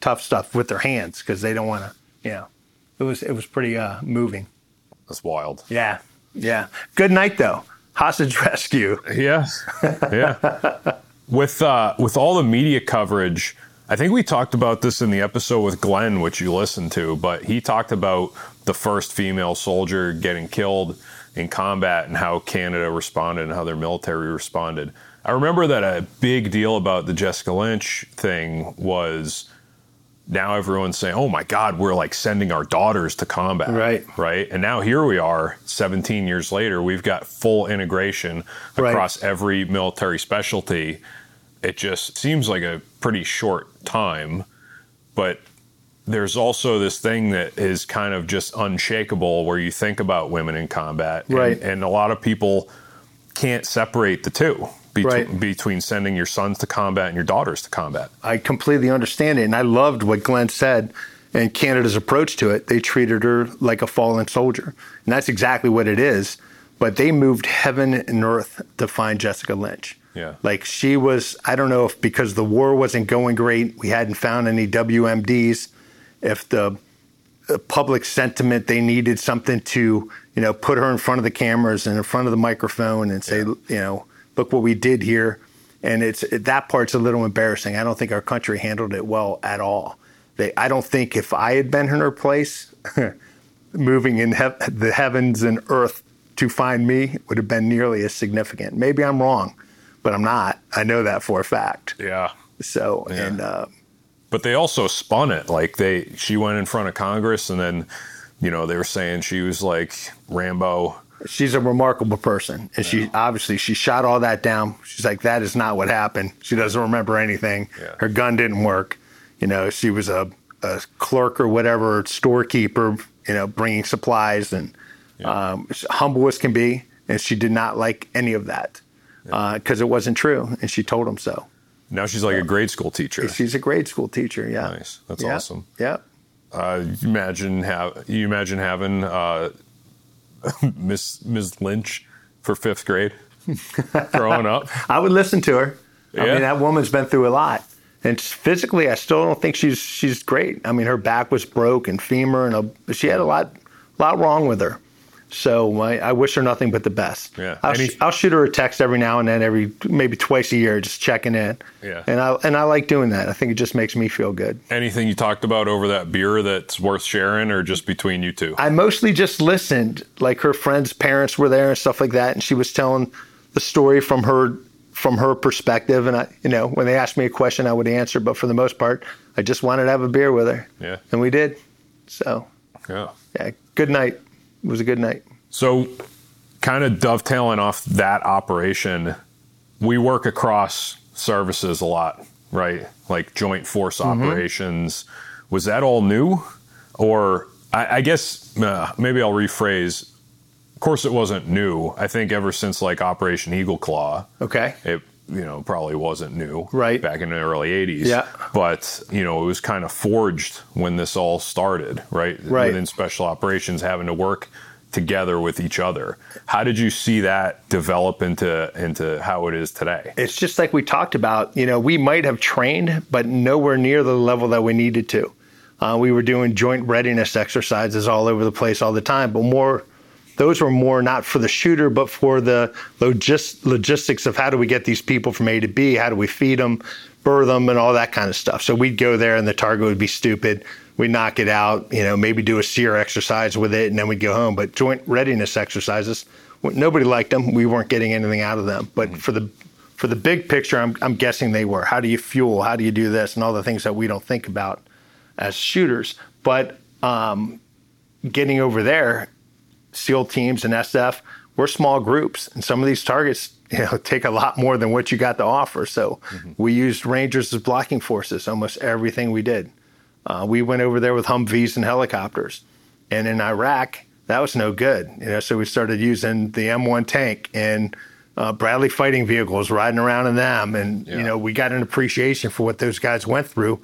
Tough stuff with their hands because they don't want to, you know, it was, it was pretty uh, moving. That's wild. Yeah. Yeah. Good night, though. Hostage rescue. Yeah. Yeah. with, uh, with all the media coverage, I think we talked about this in the episode with Glenn, which you listened to, but he talked about the first female soldier getting killed in combat and how Canada responded and how their military responded. I remember that a big deal about the Jessica Lynch thing was now everyone's saying, "Oh my God, we're like sending our daughters to combat." Right. Right. And now here we are, 17 years later, we've got full integration across right. every military specialty. It just seems like a pretty short time, but there's also this thing that is kind of just unshakable where you think about women in combat. And, Right. And a lot of people can't separate the two between, Right. between sending your sons to combat and your daughters to combat. I completely understand it. And I loved what Glenn said and Canada's approach to it. They treated her like a fallen soldier. And that's exactly what it is. But they moved heaven and earth to find Jessica Lynch. Yeah. Like she was, I don't know if because the war wasn't going great, we hadn't found any WMDs, if the public sentiment they needed something to, you know, put her in front of the cameras and in front of the microphone and say, you know, look what we did here. And it's that part's a little embarrassing. I don't think our country handled it well at all. They, I don't think if I had been in her place, moving in hev the heavens and earth to find me would have been nearly as significant. Maybe I'm wrong, but I'm not. I know that for a fact. Yeah. So, Yeah. and uh, But they also spun it. Like they, she went in front of Congress, and then, you know, they were saying she was like Rambo. she's a remarkable person, and she obviously she shot all that down. She's like, that is not what happened. She doesn't remember anything. Yeah. Her gun didn't work. You know, she was a, a clerk or whatever, storekeeper. You know, bringing supplies and um, humble as can be, and she did not like any of that because it wasn't true, and she told him so. Now she's like a grade school teacher. She's a grade school teacher. Yeah. Nice. That's Yeah. awesome. Yeah. Uh, you imagine have you imagine having uh, Miss Ms. Lynch for fifth grade growing up? I would listen to her. I mean, that woman's been through a lot, and physically, I still don't think she's she's great. I mean, her back was broke and femur, and a, she had a lot lot wrong with her. So I, I wish her nothing but the best. Yeah. I'll, sh- I'll shoot her a text every now and then, every maybe twice a year, just checking in. Yeah. And I and I like doing that. I think it just makes me feel good. Anything you talked about over that beer that's worth sharing, or just between you two? I mostly just listened. Like her friends' parents were there and stuff like that, and she was telling the story from her from her perspective. And I, you know, when they asked me a question, I would answer. But for the most part, I just wanted to have a beer with her. Yeah. And we did. So Yeah. yeah, good night. It was a good night. So, kind of dovetailing off that operation, we work across services a lot, right? Like joint force operations. Was that all new? Or I, I guess uh, maybe I'll rephrase. Of course, it wasn't new. I think ever since like Operation Eagle Claw, Okay. it you know probably wasn't new Right. back in the early 80s Yeah. but you know it was kind of forged when this all started right Right. within special operations having to work together with each other how did you see that develop into into how it is today It's just like we talked about. You know, we might have trained, but nowhere near the level that we needed to. Uh, we were doing joint readiness exercises all over the place all the time, but more. Those were more not for the shooter, but for the logis- logistics of how do we get these people from A to B? How do we feed them, birth them, and all that kind of stuff. So we'd go there, and the target would be stupid. We'd knock it out, you know, maybe do a SERE exercise with it, and then we'd go home. But joint readiness exercises, nobody liked them. We weren't getting anything out of them. But for the for the big picture, I'm, I'm guessing they were. How do you fuel? How do you do this? And all the things that we don't think about as shooters. But um, getting over there, SEAL teams and SF, we're small groups, and some of these targets, you know, take a lot more than what you got to offer. So we used Rangers as blocking forces almost everything we did. Uh, we went over there with Humvees and helicopters, and in Iraq, that was no good. You know, so we started using the M1 tank and uh, Bradley fighting vehicles, riding around in them, and Yeah. you know, we got an appreciation for what those guys went through,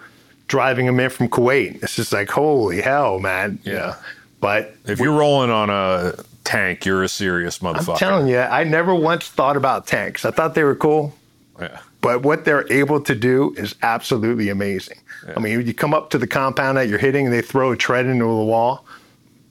driving them in from Kuwait. It's just like, holy hell, man. You Yeah. know, But if you're rolling on a tank you're a serious motherfucker I'm telling you, I never once thought about tanks. I thought they were cool, yeah. but what they're able to do is absolutely amazing. I mean, you come up to the compound that you're hitting, and they throw a tread into the wall,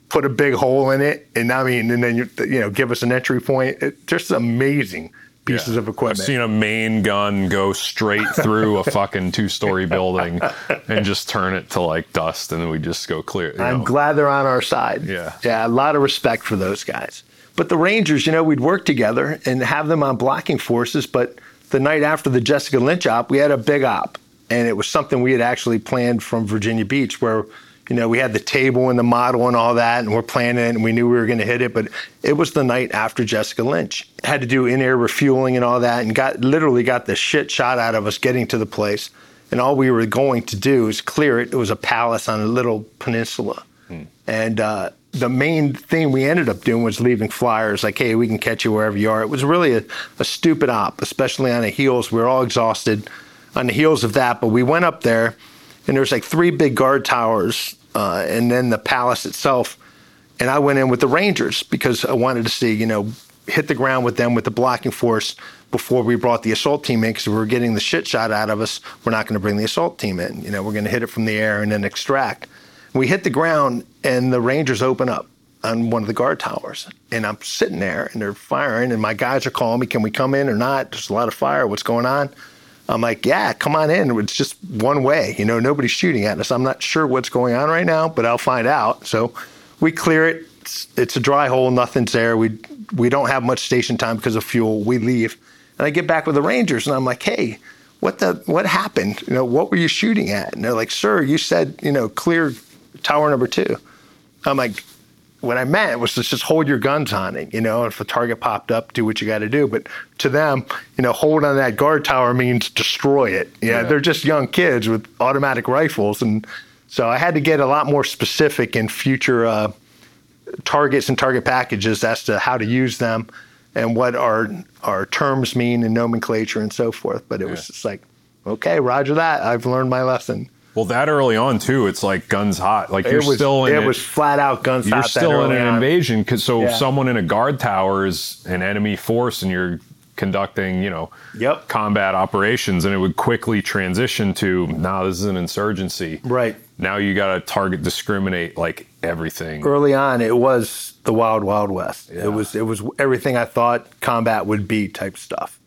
put a big hole in it, and I mean, and then you you know give us an entry point. It, just amazing pieces Yeah. of equipment. I've seen a main gun go straight through a fucking two story building and just turn it to like dust, and then we just go clear. you I'm know. glad they're on our side. Yeah. Yeah, a lot of respect for those guys. But the Rangers, you know, we'd work together and have them on blocking forces. But the night after the Jessica Lynch op, we had a big op. And it was something we had actually planned from Virginia Beach where, you know, we had the table and the model and all that, and we're planning it and we knew we were going to hit it. But it was the night after Jessica Lynch. Had to do in air refueling and all that and got literally got the shit shot out of us getting to the place. and all we were going to do is clear it. It was a palace on a little peninsula, hmm. and uh, the main thing we ended up doing was leaving flyers like, "Hey, we can catch you wherever you are." It was really a, a stupid op, especially on the heels. We were all exhausted on the heels of that, but we went up there, and there's like three big guard towers, uh, and then the palace itself. And I went in with the Rangers because I wanted to see, you know, hit the ground with them with the blocking force before we brought the assault team in because we were getting the shit shot out of us. We're not going to bring the assault team in. You know, we're going to hit it from the air and then extract. We hit the ground and the Rangers open up on one of the guard towers. And I'm sitting there and they're firing and my guys are calling me, can we come in or not? There's a lot of fire. What's going on? I'm like, yeah, come on in. It's just one way. You know, nobody's shooting at us. I'm not sure what's going on right now, but I'll find out. So we clear it. It's, it's a dry hole. Nothing's there. We we don't have much station time because of fuel. We leave, and I get back with the Rangers, and I'm like, hey, what the what happened? You know, what were you shooting at? And they're like, sir, you said you know clear tower number two. I'm like, what I meant was to just hold your guns on it. You know, if a target popped up, do what you got to do. But to them, you know, hold on that guard tower means destroy it. Yeah, yeah, they're just young kids with automatic rifles, and so I had to get a lot more specific in future. Uh, targets and target packages as to how to use them and what our our terms mean in nomenclature and so forth. But it yeah. was just like, okay, Roger that. I've learned my lesson. Well, that early on too, it's like guns hot. Like you're was, still in it, it. was flat out guns you're hot. You're still in an on. invasion because so yeah. someone in a guard tower is an enemy force, and you're conducting, you know, yep. combat operations, and it would quickly transition to, now nah, this is an insurgency. Right. Now you got to target discriminate like everything. Early on, it was the wild, wild west. Yeah. It was it was everything I thought combat would be type stuff.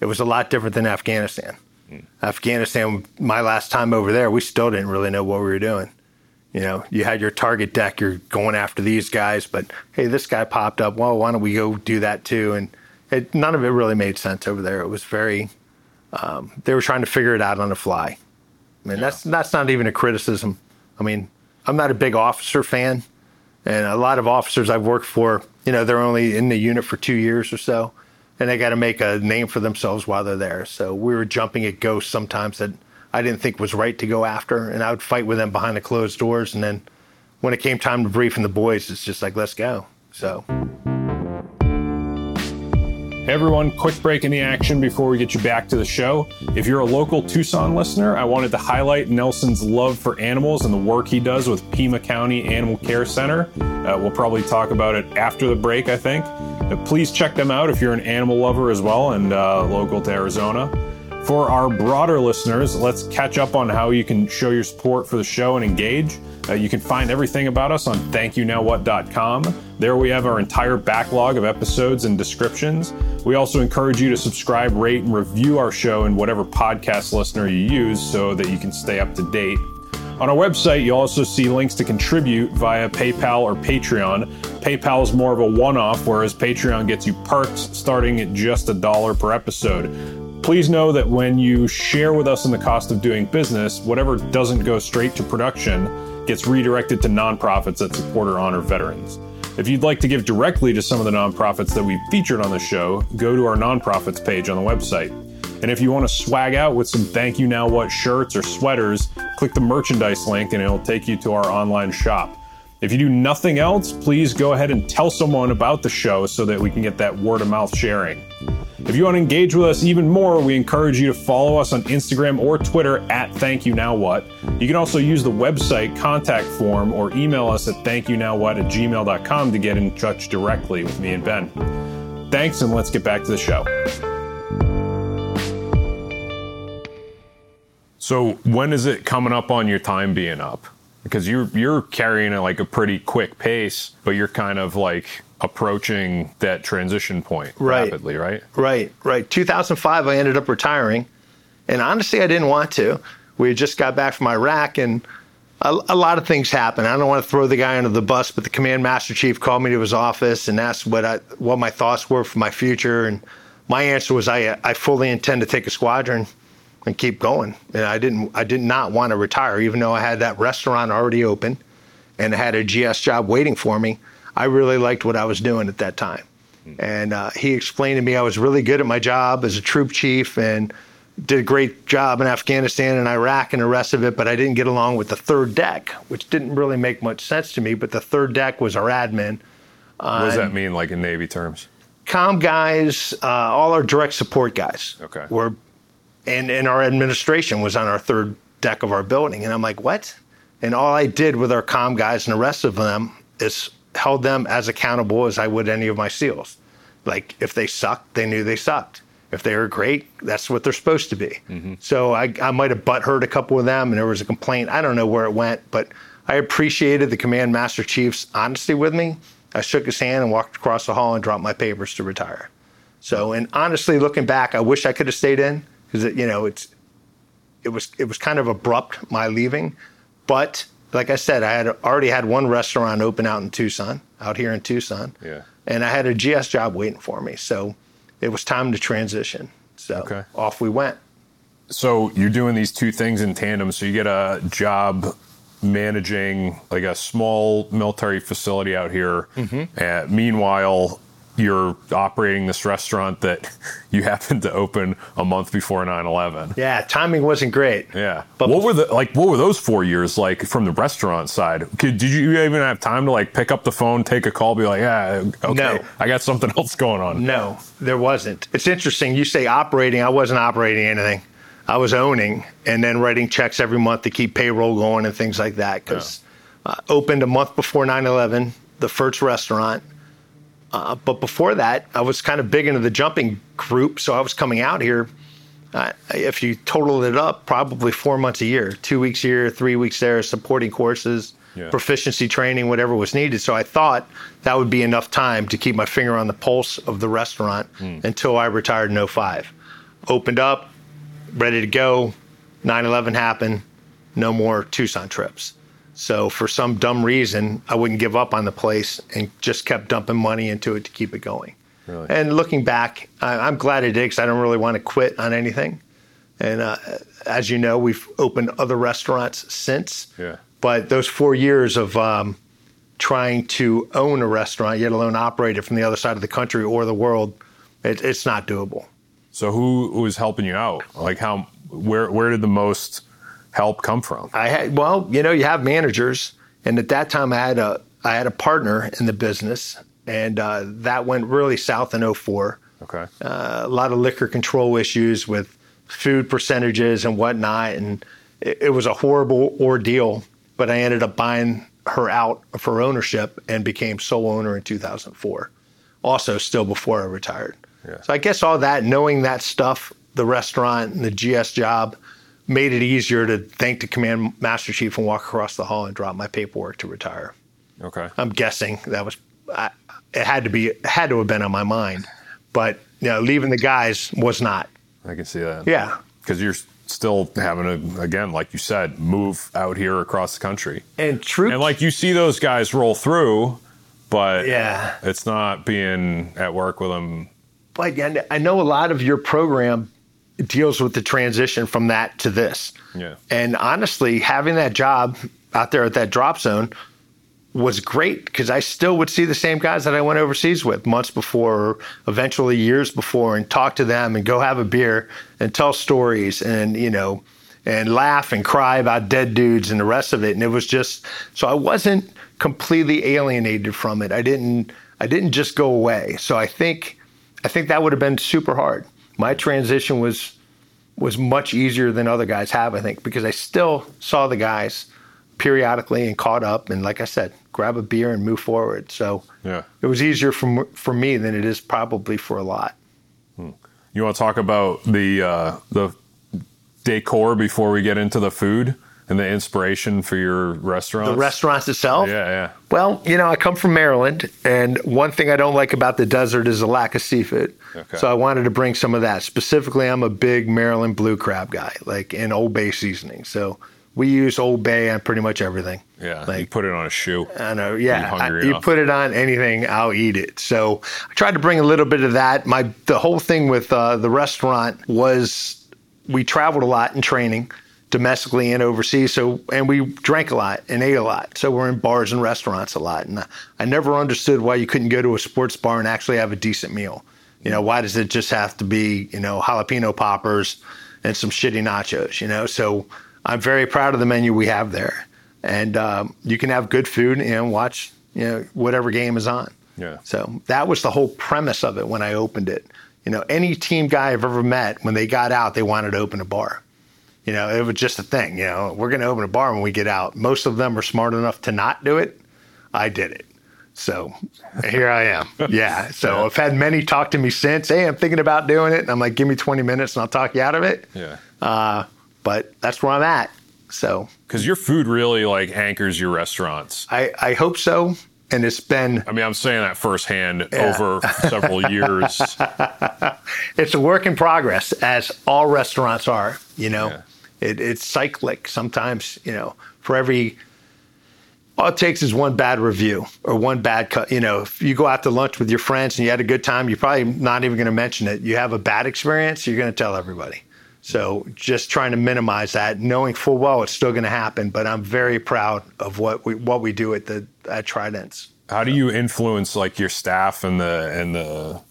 It was a lot different than Afghanistan. Afghanistan, my last time over there, we still didn't really know what we were doing. You know, you had your target deck, you're going after these guys, but hey, this guy popped up. Well, why don't we go do that too? And it, none of it really made sense over there. It was very, um, they were trying to figure it out on the fly. I mean, yeah. that's that's not even a criticism. I mean, I'm not a big officer fan, and a lot of officers I've worked for, you know, they're only in the unit for two years or so, and they got to make a name for themselves while they're there. So we were jumping at ghosts sometimes that I didn't think was right to go after, and I would fight with them behind the closed doors, and then when it came time to briefing the boys, it's just like, let's go. So. Hey everyone, quick break in the action before we get you back to the show. If you're a local Tucson listener, I wanted to highlight Nelson's love for animals and the work he does with Pima County Animal Care Center. Uh, we'll probably talk about it after the break, I think. But uh, please check them out if you're an animal lover as well and uh, local to Arizona. For our broader listeners, let's catch up on how you can show your support for the show and engage. Uh, you can find everything about us on thankyounowwhat.com. There we have our entire backlog of episodes and descriptions. We also encourage you to subscribe, rate, and review our show in whatever podcast listener you use so that you can stay up to date. On our website, you'll also see links to contribute via PayPal or Patreon. PayPal is more of a one off, whereas Patreon gets you perks starting at just a dollar per episode. Please know that when you share with us in the cost of doing business, whatever doesn't go straight to production gets redirected to nonprofits that support or honor veterans. If you'd like to give directly to some of the nonprofits that we've featured on the show, go to our nonprofits page on the website. And if you want to swag out with some thank you now what shirts or sweaters, click the merchandise link and it'll take you to our online shop. If you do nothing else, please go ahead and tell someone about the show so that we can get that word of mouth sharing. If you want to engage with us even more, we encourage you to follow us on Instagram or Twitter at Thank You Now What. You can also use the website contact form or email us at thankyouNowWhat at gmail.com to get in touch directly with me and Ben. Thanks, and let's get back to the show. So, when is it coming up on your time being up? Because you're you're carrying a, like a pretty quick pace, but you're kind of like approaching that transition point right. rapidly, right? Right, right. 2005, I ended up retiring, and honestly, I didn't want to. We had just got back from Iraq, and a, a, lot of things happened. I don't want to throw the guy under the bus, but the command master chief called me to his office and asked what I, what my thoughts were for my future, and my answer was I I fully intend to take a squadron and keep going. And I didn't I did not want to retire, even though I had that restaurant already open, and had a GS job waiting for me. I really liked what I was doing at that time. And uh, he explained to me I was really good at my job as a troop chief and did a great job in Afghanistan and Iraq and the rest of it, but I didn't get along with the third deck, which didn't really make much sense to me. But the third deck was our admin. What does that mean, like in Navy terms? Com guys, uh, all our direct support guys Okay. were, and, and our administration was on our third deck of our building. And I'm like, what? And all I did with our com guys and the rest of them is held them as accountable as I would any of my SEALs. Like if they sucked, they knew they sucked. If they were great, that's what they're supposed to be. Mm-hmm. So I, I might have butt hurt a couple of them, and there was a complaint. I don't know where it went, but I appreciated the command master chief's honesty with me. I shook his hand and walked across the hall and dropped my papers to retire. So, and honestly, looking back, I wish I could have stayed in because you know it's it was it was kind of abrupt my leaving, but like I said, I had already had one restaurant open out in Tucson, out here in Tucson, Yeah. and I had a GS job waiting for me. So it was time to transition. So Okay. off we went. So you're doing these two things in tandem. So you get a job managing like a small military facility out here. Uh, meanwhile, you're operating this restaurant that you happened to open a month before 9/11. Yeah, timing wasn't great. Yeah. But- what were the like? What were those four years like from the restaurant side? Could, did you even have time to like pick up the phone, take a call, be like, yeah, okay, No. I got something else going on. No, there wasn't. It's interesting. You say operating. I wasn't operating anything. I was owning and then writing checks every month to keep payroll going and things like that. Because uh, opened a month before 9/11, the first restaurant. Uh, but before that, I was kind of big into the jumping group, so I was coming out here. Uh, if you totaled it up, probably four months a year, two weeks here, three weeks there, supporting courses, Yeah. proficiency training, whatever was needed. So I thought that would be enough time to keep my finger on the pulse of the restaurant until I retired in 05. Opened up, ready to go. 9 11 happened, no more Tucson trips. So for some dumb reason, I wouldn't give up on the place and just kept dumping money into it to keep it going. Really? And looking back, I, I'm glad I did because I don't really want to quit on anything. And uh, as you know, we've opened other restaurants since. Yeah. But those four years of um, trying to own a restaurant, yet alone operate it from the other side of the country or the world, it, it's not doable. So who was helping you out? Like how? Where? Where did the most help come from? I had well, you know, you have managers, and at that time I had a I had a partner in the business, and uh, that went really south in 04. Okay. Uh, a lot of liquor control issues with food percentages and whatnot, and it, it was a horrible ordeal. But I ended up buying her out for ownership and became sole owner in 2004. Also, still before I retired. Yeah. So I guess all that, knowing that stuff, the restaurant and the GS job, made it easier to thank the command master chief and walk across the hall and drop my paperwork to retire. Okay. I'm guessing that was I, it had to be it had to have been on my mind, but you know, leaving the guys was not. I can see that. Yeah, Because you're still having to, again, like you said, move out here across the country. and true. And like you see those guys roll through, but yeah, it's not being at work with them. but yeah, I know a lot of your program deals with the transition from that to this. Yeah. And honestly, having that job out there at that drop zone was great because I still would see the same guys that I went overseas with months before, or eventually years before, and talk to them and go have a beer and tell stories and, you know, and laugh and cry about dead dudes and the rest of it. And it was just so I wasn't completely alienated from it. I didn't I didn't just go away. So I think I think that would have been super hard. My transition was was much easier than other guys have, I think, because I still saw the guys periodically and caught up. And like I said, grab a beer and move forward. So Yeah. it was easier for, for me than it is probably for a lot. You want to talk about the uh, the decor before we get into the food and the inspiration for your restaurant? The restaurants itself? Yeah, yeah. Well, you know, I come from Maryland, and one thing I don't like about the desert is the lack of seafood. Okay. So I wanted to bring some of that. Specifically, I'm a big Maryland blue crab guy, like in Old Bay seasoning. So we use Old Bay on pretty much everything. Yeah. like, you put it on a shoe. I know, yeah. You I- you put it on anything, I'll eat it. So I tried to bring a little bit of that. My the whole thing with uh, the restaurant was we traveled a lot in training, domestically and overseas. So and we drank a lot and ate a lot. So we're in bars and restaurants a lot. And I, I never understood why you couldn't go to a sports bar and actually have a decent meal. You know, why does it just have to be you know jalapeno poppers? and some shitty nachos, you know. So I'm very proud of the menu we have there, and um, you can have good food and watch you know whatever game is on. Yeah. So that was the whole premise of it when I opened it. You know, any team guy I've ever met, when they got out, they wanted to open a bar. You know, it was just a thing. You know, we're going to open a bar when we get out. Most of them are smart enough to not do it. I did it. So here I am. Yeah. So yeah. I've had many talk to me since. Hey, I'm thinking about doing it. And I'm like, give me 20 minutes and I'll talk you out of it. Yeah. Uh, but that's where I'm at. So because your food really like anchors your restaurants. I, I hope so and it's been i mean i'm saying that firsthand yeah. over several years it's a work in progress as all restaurants are you know yeah. It, it's cyclic sometimes you know for every all it takes is one bad review or one bad cut you know if you go out to lunch with your friends and you had a good time you're probably not even going to mention it you have a bad experience you're going to tell everybody so just trying to minimize that, knowing full well it's still going to happen. But I'm very proud of what we what we do at the at Tridents. How do you influence like your staff and the and the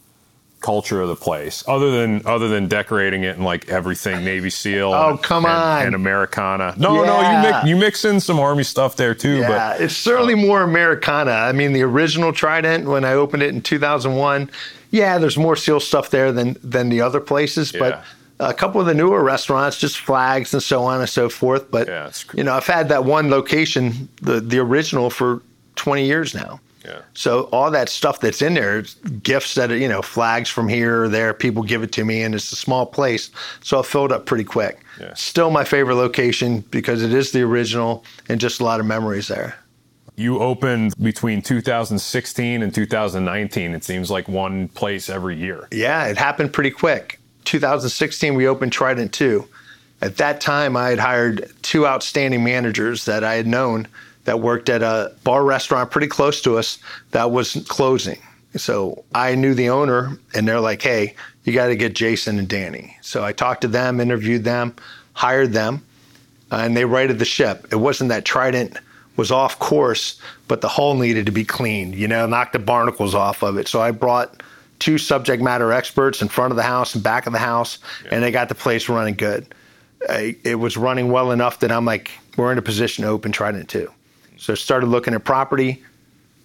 culture of the place, other than other than decorating it and like everything Navy SEAL? Oh and, come on, and, Americana. No, yeah. no, you mix, you mix in some Army stuff there too. Yeah, but it's certainly more Americana. I mean, the original Trident when I opened it in 2001. Yeah, there's more SEAL stuff there than than the other places, yeah. but a couple of the newer restaurants, just flags and so on and so forth. But yeah, you know, I've had that one location, the the original, for 20 years now. Yeah. So all that stuff that's in there, gifts that are, you know, flags from here or there, people give it to me, and it's a small place, so I filled up pretty quick. Yeah. Still my favorite location because it is the original and just a lot of memories there. You opened between 2016 and 2019. It seems like one place every year. Yeah, it happened pretty quick. 2016, we opened Trident 2. At that time, I had hired two outstanding managers that I had known that worked at a bar restaurant pretty close to us that was closing. So I knew the owner, and they're like, hey, you got to get Jason and Danny. So I talked to them, interviewed them, hired them, uh, and they righted the ship. It wasn't that Trident was off course, but the hull needed to be cleaned, you know, knock the barnacles off of it. So I brought two subject matter experts in front of the house and back of the house, yeah. and they got the place running good. I, it was running well enough that I'm like, we're in a position to open Trident 2. So started looking at property,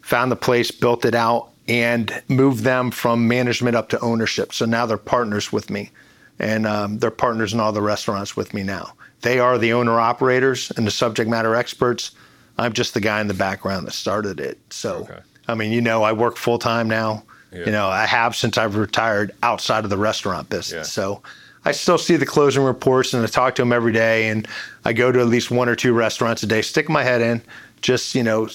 found the place, built it out, and moved them from management up to ownership. So now they're partners with me, and um, they're partners in all the restaurants with me now. They are the owner operators and the subject matter experts. I'm just the guy in the background that started it. So, okay. I mean, you know, I work full time now. Yeah. You know, I have since I've retired outside of the restaurant business. Yeah. So I still see the closing reports and I talk to them every day. And I go to at least one or two restaurants a day, stick my head in. Just, you know,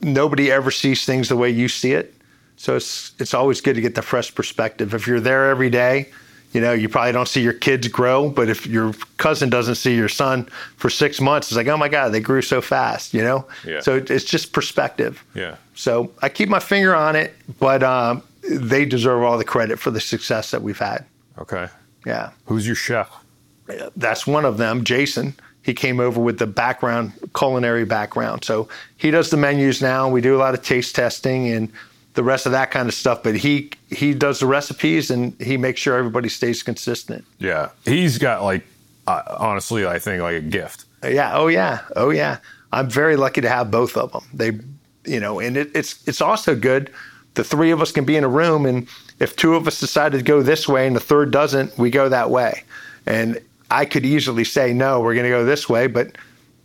nobody ever sees things the way you see it. So it's it's always good to get the fresh perspective. If you're there every day, you know, you probably don't see your kids grow, but if your cousin doesn't see your son for six months, it's like, oh my God, they grew so fast, you know? Yeah. So it's just perspective. Yeah. So I keep my finger on it, but um, they deserve all the credit for the success that we've had. Okay. Yeah. Who's your chef? That's one of them, Jason. He came over with the background, culinary background. So he does the menus now. We do a lot of taste testing and the rest of that kind of stuff. But he he does the recipes and he makes sure everybody stays consistent. Yeah, he's got like uh, honestly, I think like a gift. Yeah. Oh yeah. Oh yeah. I'm very lucky to have both of them. They, you know, and it, it's it's also good. The three of us can be in a room, and if two of us decide to go this way and the third doesn't, we go that way. And I could easily say no, we're going to go this way, but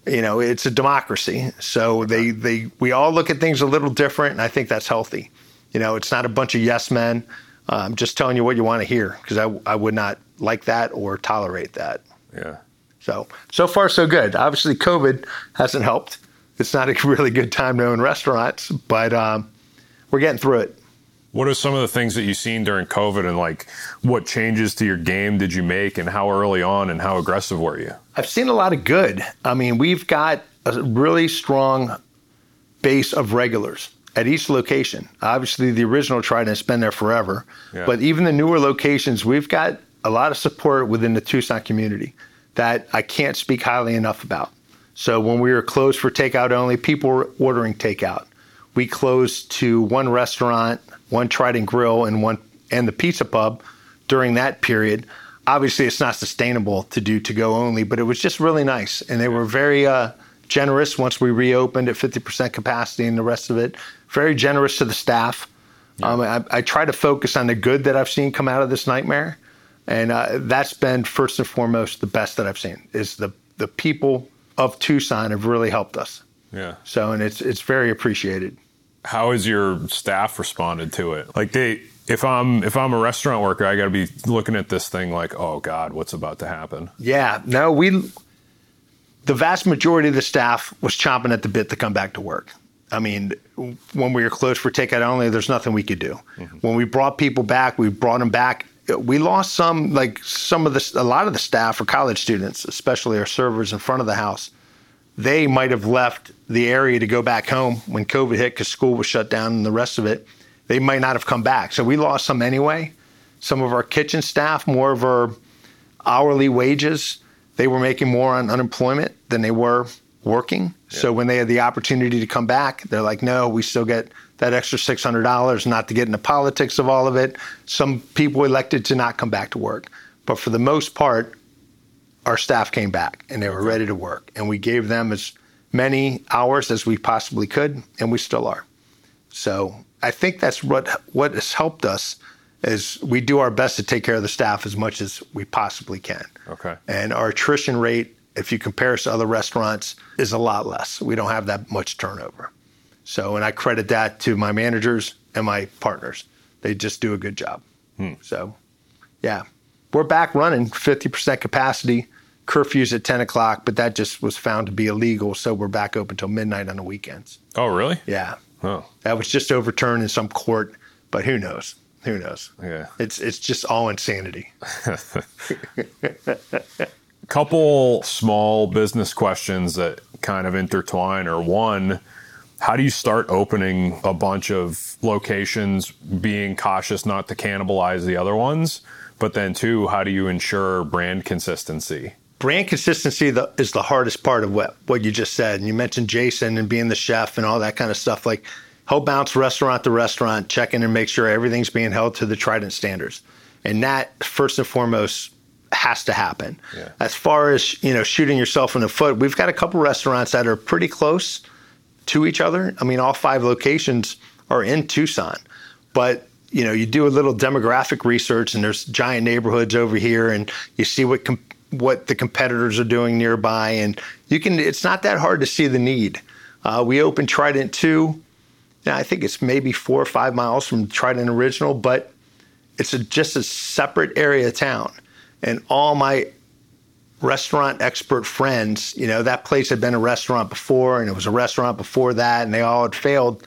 you know, it's a democracy. So they they we all look at things a little different, and I think that's healthy. You know, it's not a bunch of yes men um, just telling you what you want to hear because I, I would not like that or tolerate that. Yeah. So, so far, so good. Obviously, COVID hasn't helped. It's not a really good time to own restaurants, but um, we're getting through it. What are some of the things that you've seen during COVID and like what changes to your game did you make and how early on and how aggressive were you? I've seen a lot of good. I mean, we've got a really strong base of regulars at each location. Obviously, the original Trident's been there forever, yeah. but even the newer locations, we've got a lot of support within the Tucson community that I can't speak highly enough about. So when we were closed for takeout only, people were ordering takeout. We closed to one restaurant, one Trident Grill, and one and the Pizza Pub during that period. obviously it's not sustainable to do to go only, but it was just really nice. And they were very uh, generous once we reopened at 50% capacity and the rest of it. Very generous to the staff. Yeah. Um, I, I, try to focus on the good that I've seen come out of this nightmare. And uh, that's been first and foremost the best that I've seen is the, the people of Tucson have really helped us. Yeah. So, and it's, it's very appreciated. How has your staff responded to it? Like they, if I'm if I'm a restaurant worker, I got to be looking at this thing like, oh God, what's about to happen? Yeah, no, we. The vast majority of the staff was chomping at the bit to come back to work. I mean, when we were closed for takeout only, there's nothing we could do. Mm-hmm. When we brought people back, we brought them back. We lost some, like some of the, a lot of the staff are college students, especially our servers in front of the house. They might have left the area to go back home when COVID hit because school was shut down and the rest of it they might not have come back. So we lost some anyway. Some of our kitchen staff, more of our hourly wages, they were making more on unemployment than they were working. Yeah. So when they had the opportunity to come back, they're like, no, we still get that extra $600, not to get into politics of all of it. Some people elected to not come back to work. But for the most part, our staff came back and they were ready to work. And we gave them as many hours as we possibly could, and we still are. So I think that's what what has helped us is we do our best to take care of the staff as much as we possibly can. Okay. And our attrition rate, if you compare us to other restaurants, is a lot less. We don't have that much turnover. So, and I credit that to my managers and my partners. They just do a good job. Hmm. So, yeah, we're back running 50% capacity. Curfews at 10 o'clock, but that just was found to be illegal. So we're back open until midnight on the weekends. Oh, really? Yeah. Oh. That was just overturned in some court, but who knows? Who knows? Yeah. It's it's just all insanity. Couple small business questions that kind of intertwine or one, how do you start opening a bunch of locations being cautious not to cannibalize the other ones? But then two, how do you ensure brand consistency? Brand consistency is the hardest part of what, what you just said. And you mentioned Jason and being the chef and all that kind of stuff. Like he'll bounce restaurant to restaurant, check in and make sure everything's being held to the Trident standards. And that first and foremost has to happen. Yeah. As far as, you know, shooting yourself in the foot, we've got a couple restaurants that are pretty close to each other. I mean, all five locations are in Tucson. But you know, you do a little demographic research, and there's giant neighborhoods over here, and you see what com- what the competitors are doing nearby, and you can. It's not that hard to see the need. Uh, we opened Trident two. I think it's maybe four or five miles from Trident Original, but it's a, just a separate area of town. And all my restaurant expert friends, you know, that place had been a restaurant before, and it was a restaurant before that, and they all had failed.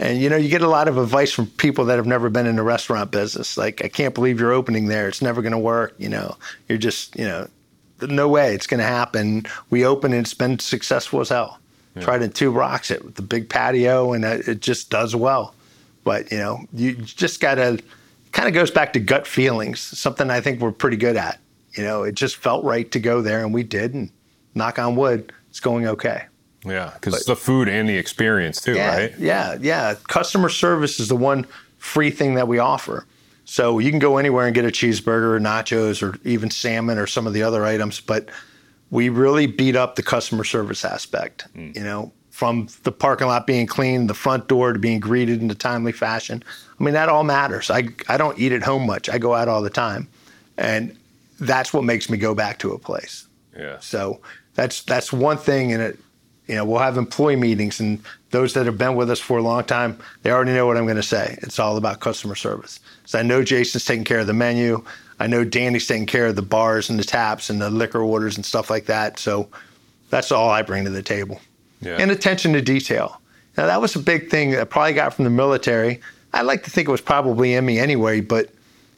And you know, you get a lot of advice from people that have never been in the restaurant business. Like, I can't believe you're opening there. It's never going to work. You know, you're just, you know, no way it's going to happen. We open and it's been successful as hell. Yeah. Trident two rocks it with the big patio, and uh, it just does well. But you know, you just got to kind of goes back to gut feelings. Something I think we're pretty good at. You know, it just felt right to go there, and we did. And knock on wood, it's going okay. Yeah, because it's the food and the experience too, yeah, right? Yeah, yeah. Customer service is the one free thing that we offer. So you can go anywhere and get a cheeseburger or nachos or even salmon or some of the other items, but we really beat up the customer service aspect. Mm. You know, from the parking lot being clean, the front door to being greeted in a timely fashion. I mean, that all matters. I I don't eat at home much. I go out all the time, and that's what makes me go back to a place. Yeah. So that's that's one thing, and it you know, we'll have employee meetings, and those that have been with us for a long time, they already know what I'm going to say. It's all about customer service. So I know Jason's taking care of the menu. I know Danny's taking care of the bars and the taps and the liquor orders and stuff like that. So that's all I bring to the table. Yeah. And attention to detail. Now, that was a big thing that I probably got from the military. I like to think it was probably in me anyway, but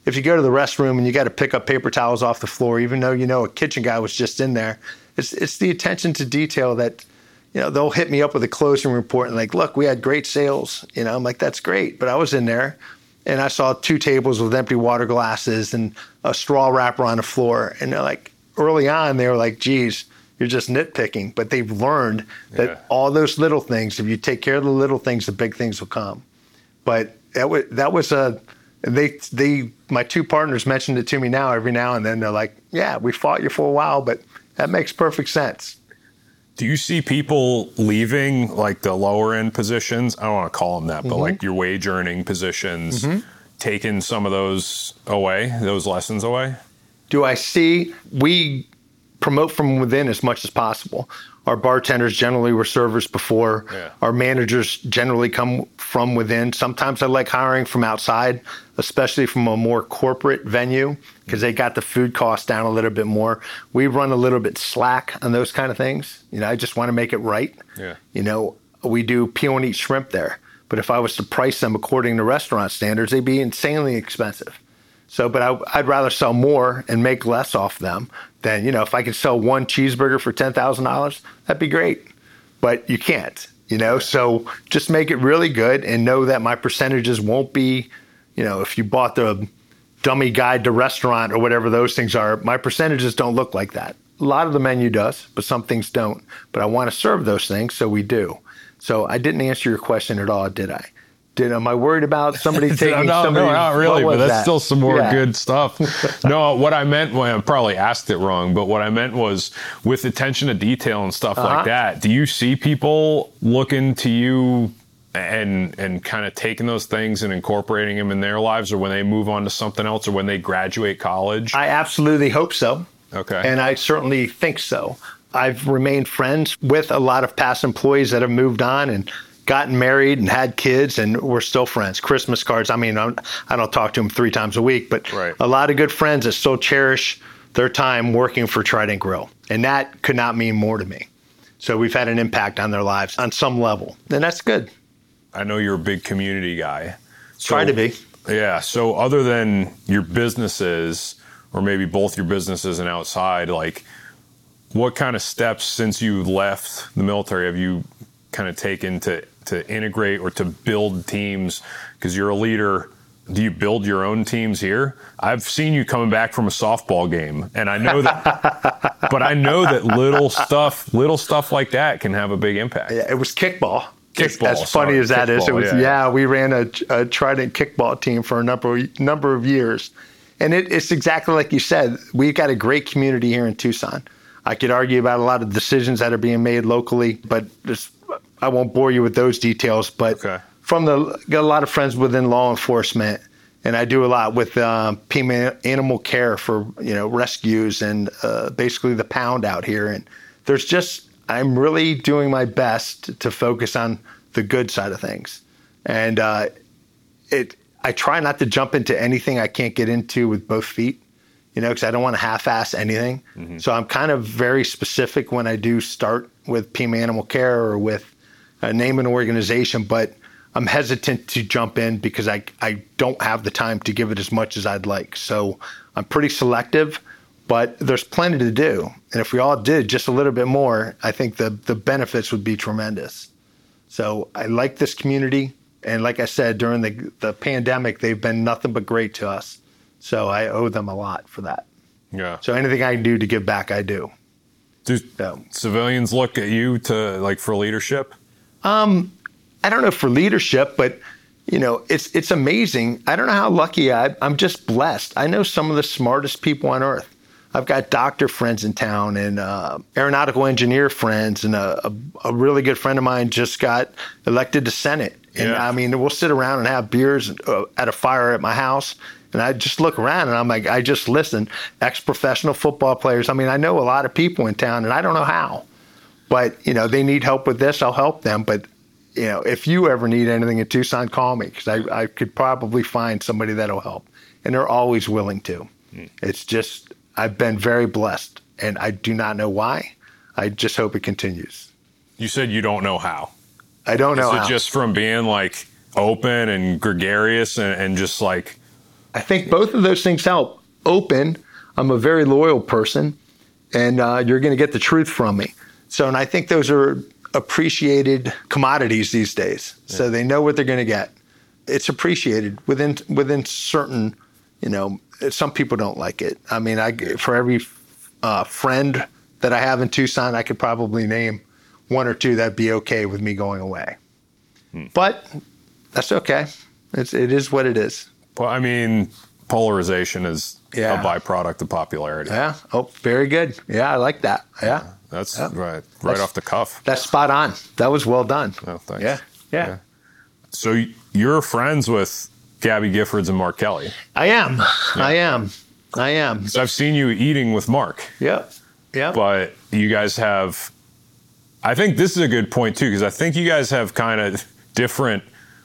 if you go to the restroom and you got to pick up paper towels off the floor, even though you know a kitchen guy was just in there, it's, it's the attention to detail that you know, they'll hit me up with a closing report and like, look, we had great sales. You know, I'm like, that's great. But I was in there and I saw two tables with empty water glasses and a straw wrapper on the floor. And they're like, early on, they were like, geez, you're just nitpicking. But they've learned that yeah. all those little things, if you take care of the little things, the big things will come. But that was, that was a, they, they, my two partners mentioned it to me now every now and then. They're like, "Yeah, we fought you for a while, but that makes perfect sense." Do you see people leaving like the lower end positions? I don't want to call them that, but mm-hmm. like your wage earning positions, mm-hmm. taking some of those away, those lessons away? Do I see we promote from within as much as possible? Our bartenders generally were servers before. Yeah. Our managers generally come from within. Sometimes I like hiring from outside, especially from a more corporate venue because they got the food costs down a little bit more. We run a little bit slack on those kind of things. You know, I just want to make it right. Yeah. You know, we do peel and eat shrimp there. But if I was to price them according to restaurant standards, they'd be insanely expensive. So, but I, would rather sell more and make less off them than, you know, if I could sell one cheeseburger for $10,000, that'd be great. But you can't, you know, so just make it really good and know that my percentages won't be, you know, if you bought the dummy guide to restaurant or whatever those things are, my percentages don't look like that. A lot of the menu does, but some things don't. But I want to serve those things, so we do. So I didn't answer your question at all, did I? Did am I worried about somebody taking? no, somebody, no, not really. But that's that? still some more yeah. good stuff. no, what I meant, well, I probably asked it wrong, but what I meant was with attention to detail and stuff uh-huh. like that. Do you see people looking to you and and kind of taking those things and incorporating them in their lives, or when they move on to something else, or when they graduate college? I absolutely hope so. Okay, and I certainly think so. I've remained friends with a lot of past employees that have moved on and gotten married and had kids, and we're still friends. Christmas cards. I mean, I'm, I do not talk to them three times a week, but right. a lot of good friends that still cherish their time working for Trident Grill, and that could not mean more to me. So we've had an impact on their lives on some level, and that's good. I know you're a big community guy. So, Try to be. Yeah. So other than your businesses, or maybe both your businesses and outside, like what kind of steps since you left the military have you kind of taken to to integrate or to build teams because you're a leader do you build your own teams here i've seen you coming back from a softball game and i know that but i know that little stuff little stuff like that can have a big impact yeah, it was kickball Kickball, as funny sorry, as that kickball, is, it was yeah, yeah we ran a, a, Trident kickball team for a number of, number of years, and it, it's exactly like you said. We've got a great community here in Tucson. I could argue about a lot of decisions that are being made locally, but I won't bore you with those details, but okay. from the got a lot of friends within law enforcement, and I do a lot with um, Animal Care for you know rescues and uh, basically the pound out here. And there's just I'm really doing my best to focus on the good side of things, and uh, it I try not to jump into anything I can't get into with both feet you know, because I don't want to half-ass anything. Mm-hmm. So I'm kind of very specific when I do start with Pima Animal Care or with a name an organization, but I'm hesitant to jump in because I, I don't have the time to give it as much as I'd like. So I'm pretty selective, but there's plenty to do. And if we all did just a little bit more, I think the, the benefits would be tremendous. So I like this community. And like I said, during the, the pandemic, they've been nothing but great to us. So I owe them a lot for that. Yeah. So anything I can do to give back, I do. Do so. civilians look at you to like for leadership? Um, I don't know for leadership, but you know, it's it's amazing. I don't know how lucky I, I'm. Just blessed. I know some of the smartest people on earth. I've got doctor friends in town and uh, aeronautical engineer friends, and a, a, a, really good friend of mine just got elected to Senate. And yeah. I mean, we'll sit around and have beers uh, at a fire at my house. And I just look around and I'm like, I just listen. Ex professional football players. I mean, I know a lot of people in town, and I don't know how. But you know, they need help with this. I'll help them. But you know, if you ever need anything in Tucson, call me because I, I could probably find somebody that'll help, and they're always willing to. Mm. It's just I've been very blessed, and I do not know why. I just hope it continues. You said you don't know how. I don't know. Is it how. just from being like open and gregarious and, and just like? I think both of those things help. Open. I'm a very loyal person, and uh, you're going to get the truth from me. So, and I think those are appreciated commodities these days. Yeah. So they know what they're going to get. It's appreciated within within certain, you know. Some people don't like it. I mean, I for every uh, friend that I have in Tucson, I could probably name one or two that'd be okay with me going away. Hmm. But that's okay. It's it is what it is. Well, I mean, polarization is Yeah. a byproduct of popularity. Yeah. Oh, very good. Yeah, I like that. Yeah. That's Yeah. right, right That's- off the cuff. That's spot on. That was well done. Oh, thanks. Yeah. Yeah. Yeah. So you're friends with Gabby Giffords and Mark Kelly. I am. I am. I am. So I've seen you eating with Mark, Yep. Yep. but you guys have. I think this is a good point too, because I think you guys have kind of different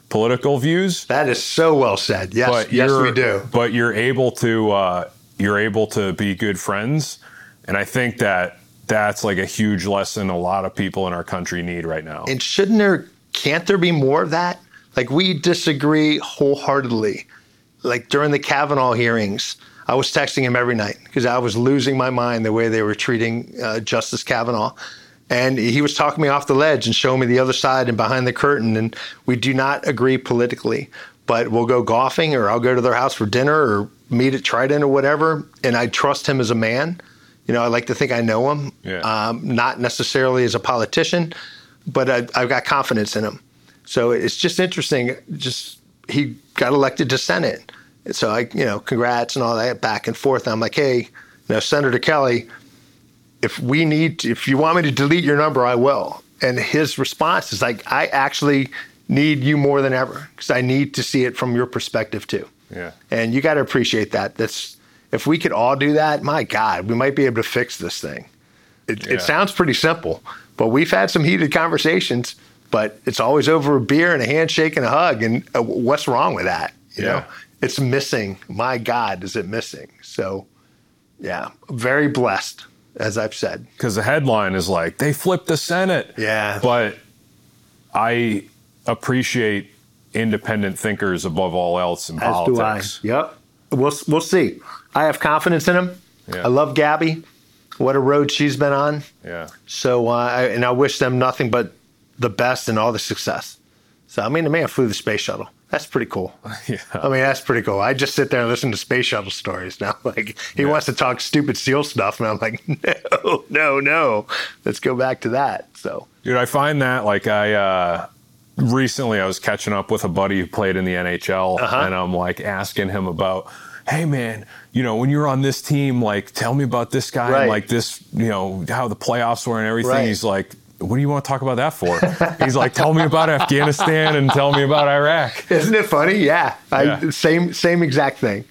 political views. that is so well said. Yes. but yes, we do. But you're able to uh, you're able to be good friends, and I think that that's like a huge lesson a lot of people in our country need right now. And shouldn't there, can't there be more of that? Like we disagree wholeheartedly. Like during the Kavanaugh hearings, I was texting him every night because I was losing my mind the way they were treating uh, Justice Kavanaugh. And he was talking me off the ledge and showing me the other side and behind the curtain. And we do not agree politically, but we'll go golfing or I'll go to their house for dinner or meet at Trident or whatever. And I trust him as a man. You know, I like to think I know him, Yeah. um, not necessarily as a politician, but I, I've got confidence in him. So it's just interesting. Just he got elected to Senate, so I, you know, congrats and all that back and forth. And I'm like, hey, you know, Senator Kelly, if we need, to, if you want me to delete your number, I will. And his response is like, I actually need you more than ever because I need to see it from your perspective too. yeah. And you got to appreciate that. That's if we could all do that, my God, we might be able to fix this thing. It, Yeah. it sounds pretty simple, but we've had some heated conversations. But it's always over a beer and a handshake and a hug. And uh, what's wrong with that? You Yeah. know, it's missing. My God, is it missing? So, yeah, very blessed, as I've said. because the headline is like they flipped the Senate. Yeah. But I appreciate independent thinkers above all else in As do I. politics. Yep. We'll we'll see. I have confidence in them. Yeah. I love Gabby. What a road she's been on. Yeah. So, uh, I, and I wish them nothing but the best and all the success. So, I mean, the man flew the space shuttle. That's pretty cool. Yeah. I mean, that's pretty cool. I just sit there and listen to space shuttle stories now. Like, he Yeah. wants to talk stupid SEAL stuff, and I'm like, no, no, no. Let's go back to that. So, Dude, I find that like I uh recently I was catching up with a buddy who played in the NHL Uh-huh. and I'm like asking him about, hey man, you know, when you're on this team, like tell me about this guy Right. and like this, you know, how the playoffs were and everything. Right. He's like, what do you want to talk about that for? He's like, tell me about Afghanistan and tell me about Iraq. isn't it funny? Yeah. I, Same, same exact thing.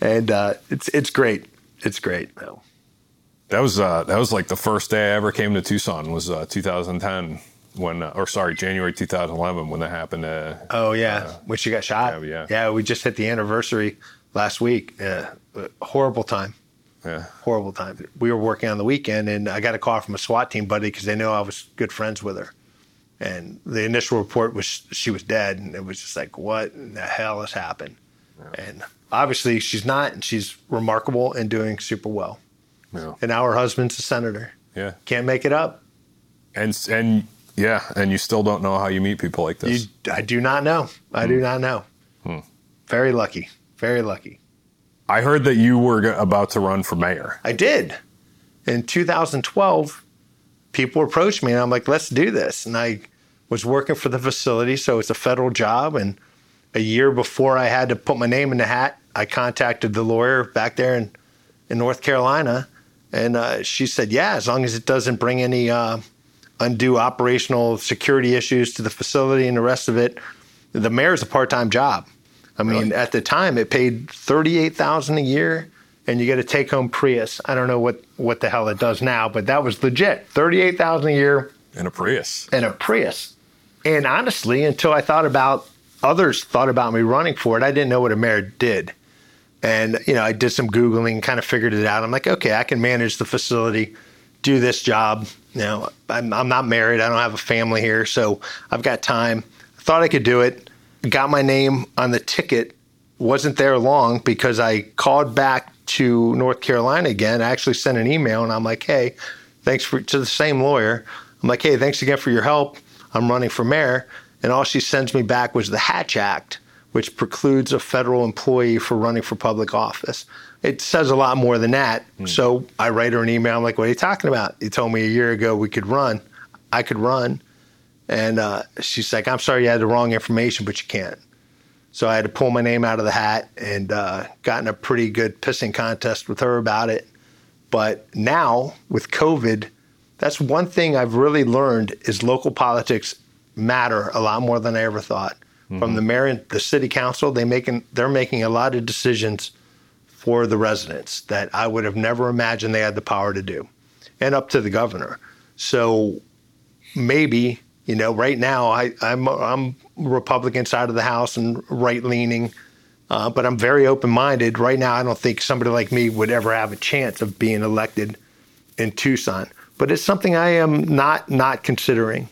And uh, it's, it's great. It's great. So, That was uh, that was like the first day I ever came to Tucson was uh, 2010 when, uh, or sorry, January 2011 when that happened. Uh, Oh yeah, when she got shot. yeah, yeah. we just hit the anniversary last week. Yeah, horrible time. Yeah, Horrible time. We were working on the weekend, and I got a call from a SWAT team buddy because they know I was good friends with her. And the initial report was she was dead, and it was just like, what in the hell has happened? And obviously, she's not, and she's remarkable and doing super well. yeah, And now her husband's a senator. yeah. Can't make it up. And and yeah, and you still don't know how you meet people like this. You, I do not know. I do hmm. not know. Hmm. Very lucky. Very lucky. I heard that you were about to run for mayor. I did. In 2012, people approached me and I'm like, let's do this. And I was working for the facility, so it's a federal job. And a year before I had to put my name in the hat, I contacted the lawyer back there in, in North Carolina. And uh, she said, yeah, as long as it doesn't bring any uh, undue operational security issues to the facility and the rest of it, the mayor's a part time job. I mean, Really? at the time, it paid thirty-eight thousand a year, and you get a take-home Prius. I don't know what what the hell it does now, but that was legit. Thirty-eight thousand a year and a Prius. and a Prius. And honestly, until I thought about others thought about me running for it, I didn't know what a mayor did. And you know, I did some googling, kind of figured it out. I'm like, okay, I can manage the facility, do this job. You know, I'm, I'm not married. I don't have a family here, so I've got time. I thought I could do it. Got my name on the ticket. Wasn't there long because I called back to North Carolina again. I actually sent an email and I'm like, hey, thanks for to the same lawyer. I'm like, hey, thanks again for your help. I'm running for mayor. And all she sends me back was the Hatch Act, which precludes a federal employee for running for public office. It says a lot more than that. Hmm. So I write her an email. I'm like, what are you talking about? You told me a year ago we could run. I could run. And uh, she's like, I'm sorry you had the wrong information, but you can't. So I had to pull my name out of the hat and uh, got in a pretty good pissing contest with her about it. But now with COVID, that's one thing I've really learned is local politics matter a lot more than I ever thought. Mm-hmm. From the mayor and the city council, they making they're making a lot of decisions for the residents that I would have never imagined they had the power to do, and up to the governor. So maybe you know, right now I, I'm I'm Republican side of the house and right leaning, uh, but I'm very open minded. Right now, I don't think somebody like me would ever have a chance of being elected in Tucson. But it's something I am not not considering.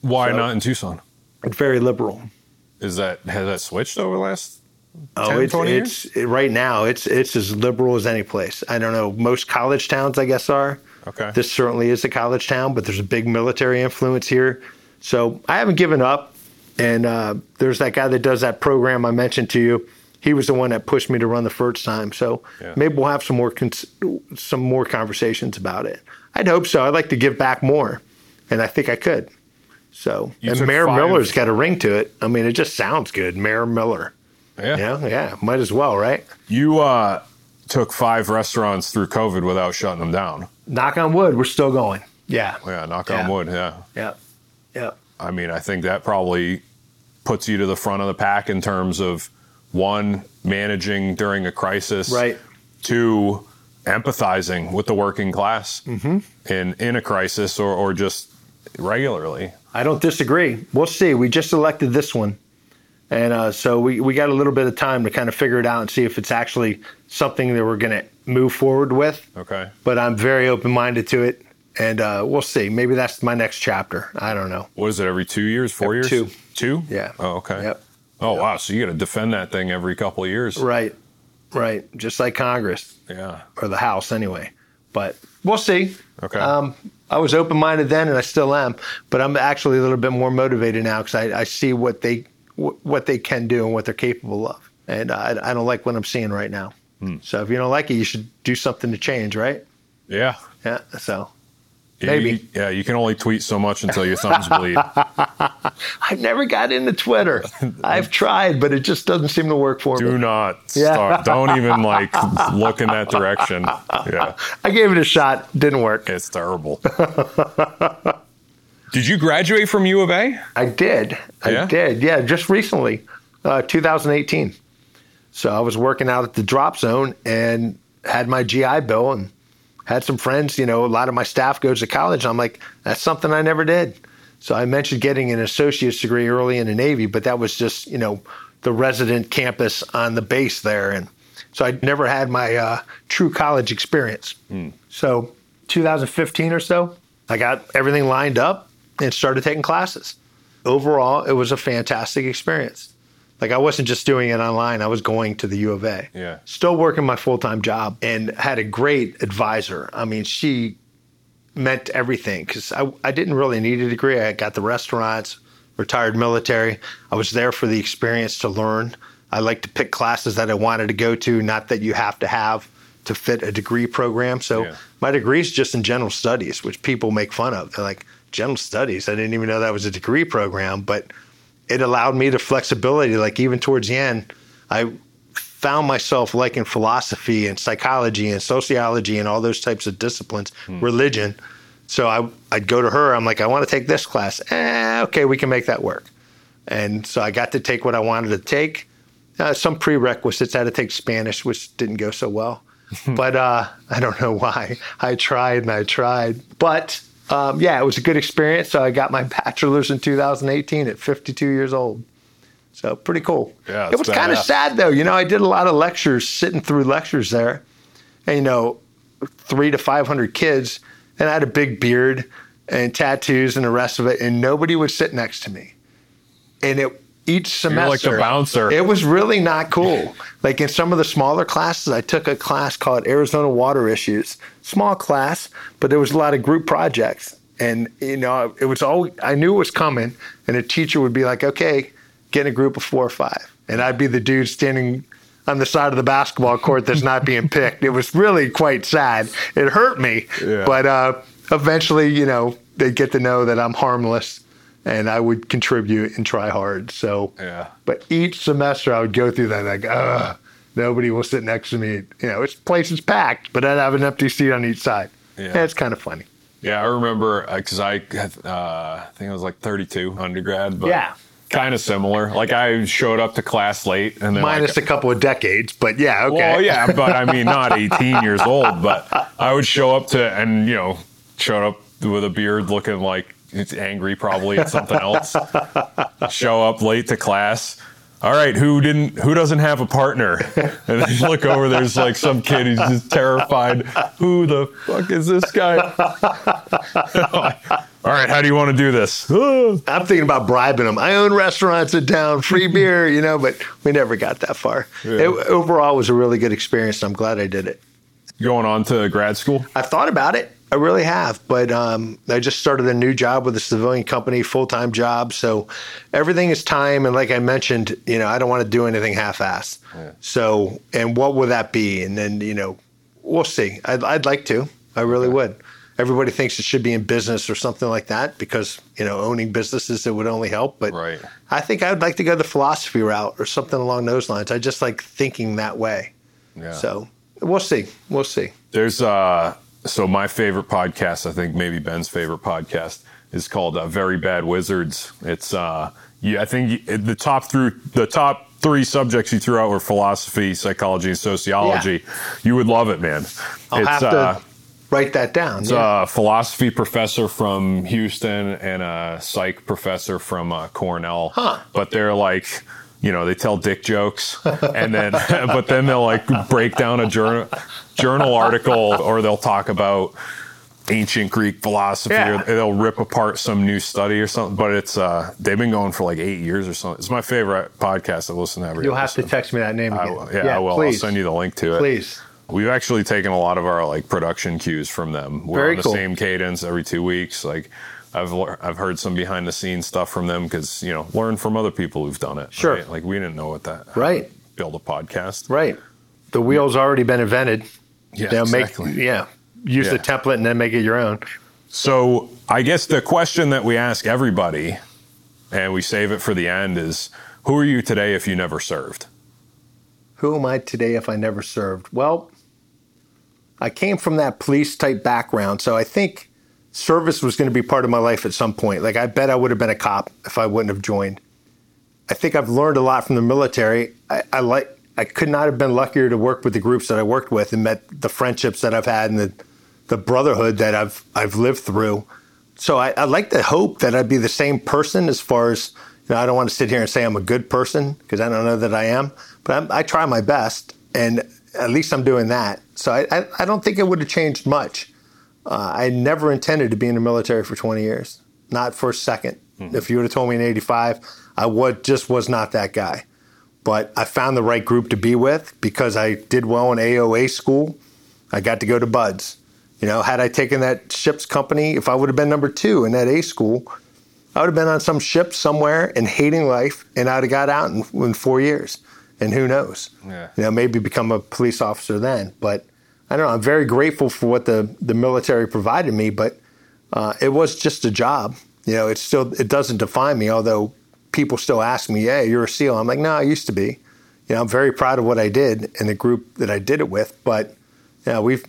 Why so, not in Tucson? It's very liberal. Is that has that switched over the last? 10, oh, it's, it's it, right now. It's it's as liberal as any place. I don't know. Most college towns, I guess, are. Okay. This certainly is a college town, but there's a big military influence here. So I haven't given up. And uh, there's that guy that does that program I mentioned to you. He was the one that pushed me to run the first time. So yeah. maybe we'll have some more cons- some more conversations about it. I'd hope so. I'd like to give back more, and I think I could. So you and Mayor five. Miller's got a ring to it. I mean, it just sounds good, Mayor Miller. Yeah, yeah, yeah. Might as well, right? You uh, took five restaurants through COVID without shutting them down. Knock on wood, we're still going. Yeah. Yeah, knock yeah. on wood. Yeah. Yeah. Yeah. I mean, I think that probably puts you to the front of the pack in terms of one managing during a crisis, right? Two empathizing with the working class mm-hmm. in in a crisis or or just regularly. I don't disagree. We'll see. We just elected this one. And uh, so we, we got a little bit of time to kind of figure it out and see if it's actually something that we're going to move forward with. Okay. But I'm very open minded to it. And uh, we'll see. Maybe that's my next chapter. I don't know. What is it, every two years, four years? Two. Two? Yeah. Oh, okay. Yep. Oh, yep. wow. So you got to defend that thing every couple of years. Right. Right. Just like Congress. Yeah. Or the House, anyway. But we'll see. Okay. Um, I was open minded then, and I still am. But I'm actually a little bit more motivated now because I, I see what they what they can do and what they're capable of. And I, I don't like what I'm seeing right now. Hmm. So if you don't like it, you should do something to change, right? Yeah. Yeah. So maybe. You, yeah, you can only tweet so much until your thumbs bleed. I've never got into Twitter. I've tried, but it just doesn't seem to work for do me. Do not start. Don't even like look in that direction. Yeah. I gave it a shot. Didn't work. It's terrible. Did you graduate from U of A? I did. I yeah? did. Yeah, just recently, uh, 2018. So I was working out at the drop zone and had my GI Bill and had some friends. You know, a lot of my staff goes to college. I'm like, that's something I never did. So I mentioned getting an associate's degree early in the Navy, but that was just you know the resident campus on the base there, and so I never had my uh, true college experience. Mm. So 2015 or so, I got everything lined up and started taking classes. Overall, it was a fantastic experience. Like I wasn't just doing it online, I was going to the U of A. Yeah. Still working my full-time job and had a great advisor. I mean, she meant everything because I, I didn't really need a degree. I got the restaurants, retired military. I was there for the experience to learn. I like to pick classes that I wanted to go to, not that you have to have to fit a degree program. So yeah. my degree is just in general studies, which people make fun of. They're like, general studies. I didn't even know that was a degree program, but it allowed me the flexibility. Like even towards the end, I found myself liking philosophy and psychology and sociology and all those types of disciplines, hmm. religion. So I, I'd go to her. I'm like, I want to take this class. Eh, okay, we can make that work. And so I got to take what I wanted to take. Uh, some prerequisites. I had to take Spanish, which didn't go so well. but uh, I don't know why. I tried and I tried. But um, yeah, it was a good experience. So I got my bachelor's in 2018 at 52 years old. So pretty cool. Yeah, it was kind of sad though. You know, I did a lot of lectures, sitting through lectures there, and you know, three to 500 kids, and I had a big beard and tattoos and the rest of it, and nobody would sit next to me. And it each semester. You're like the bouncer. It was really not cool. like in some of the smaller classes, I took a class called Arizona Water Issues. Small class, but there was a lot of group projects. And, you know, it was all, I knew it was coming. And a teacher would be like, okay, get in a group of four or five. And I'd be the dude standing on the side of the basketball court that's not being picked. It was really quite sad. It hurt me. Yeah. But uh, eventually, you know, they get to know that I'm harmless and I would contribute and try hard. So, Yeah. but each semester I would go through that like, ugh, nobody will sit next to me. You know, it's place is packed, but I'd have an empty seat on each side. Yeah. Yeah, it's kind of funny. Yeah, I remember because I, uh, I think I was like 32 undergrad, but Yeah. kind of similar. Like I showed up to class late, and then Minus like, a couple of decades, but yeah, okay. Well, yeah, but I mean, not 18 years old, but I would show up to, and you know, showed up with a beard looking like it's angry probably at something else. show up late to class. All right, who didn't? Who doesn't have a partner? And then you look over. There's like some kid who's just terrified. Who the fuck is this guy? All right, how do you want to do this? I'm thinking about bribing them. I own restaurants in town, free beer, you know, but we never got that far. Yeah. It, overall, was a really good experience. I'm glad I did it. Going on to grad school. I've thought about it. I really have, but um, I just started a new job with a civilian company, full time job. So everything is time, and like I mentioned, you know, I don't want to do anything half assed. So, and what would that be? And then you know, we'll see. I'd, I'd like to. I really would. Everybody thinks it should be in business or something like that because you know owning businesses it would only help. But Right. I think I'd like to go the philosophy route or something along those lines. I just like thinking that way. Yeah. So we'll see. We'll see. There's uh so my favorite podcast, I think maybe Ben's favorite podcast is called uh, Very Bad Wizards. It's uh yeah, I think the top through the top three subjects you threw out were philosophy, psychology, and sociology. You would love it, man. I'll it's have to uh write that down. it's yeah. a philosophy professor from Houston and a psych professor from uh, Cornell. Huh. But they're like, you know, they tell dick jokes, and then, but then they'll like break down a journal journal article, or they'll talk about ancient Greek philosophy, Yeah. or they'll rip apart some new study or something. But it's uh, they've been going for like eight years or something. It's my favorite podcast. I listen to every. You'll have to text me that name I again. will, yeah, I will. Please. I'll send you the link to it. Please. We've actually taken a lot of our like production cues from them. We're Very on the cool. same cadence every two weeks. Like I've lear- I've heard some behind the scenes stuff from them because you know learn from other people who've done it. Sure. right? Like we didn't know what that Right. build a podcast. Right. The wheel's already been invented. Yeah, They'll exactly. make yeah. Use the template and then make it your own. So I guess the question that we ask everybody, and we save it for the end, is who are you today if you never served? Who am I today if I never served? Well, I came from that police type background, so I think service was going to be part of my life at some point. Like I bet I would have been a cop if I wouldn't have joined. I think I've learned a lot from the military. I, I like I could not have been luckier to work with the groups that I worked with and met the friendships that I've had and the the brotherhood that I've I've lived through. So I, I like to hope that I'd be the same person as far as you know. I don't want to sit here and say I'm a good person because I don't know that I am, but I'm, I try my best, and at least I'm doing that. So I I, I don't think it would have changed much. Uh, I never intended to be in the military for 20 years, not for a 2nd If you would have told me in '85, I would just was not that guy. But I found the right group to be with because I did well in AOA school. I got to go to BUD/S. You know, had I taken that ship's company, if I would have been number two in that A school, I would have been on some ship somewhere and hating life, and I'd have got out in, in four years. And who knows? Yeah. You know, maybe become a police officer then. But I don't know. I'm very grateful for what the, the military provided me, but uh, it was just a job. You know, it still it doesn't define me. Although people still ask me, "Yeah, you're a SEAL." I'm like, "No, I used to be." You know, I'm very proud of what I did and the group that I did it with. But yeah, we've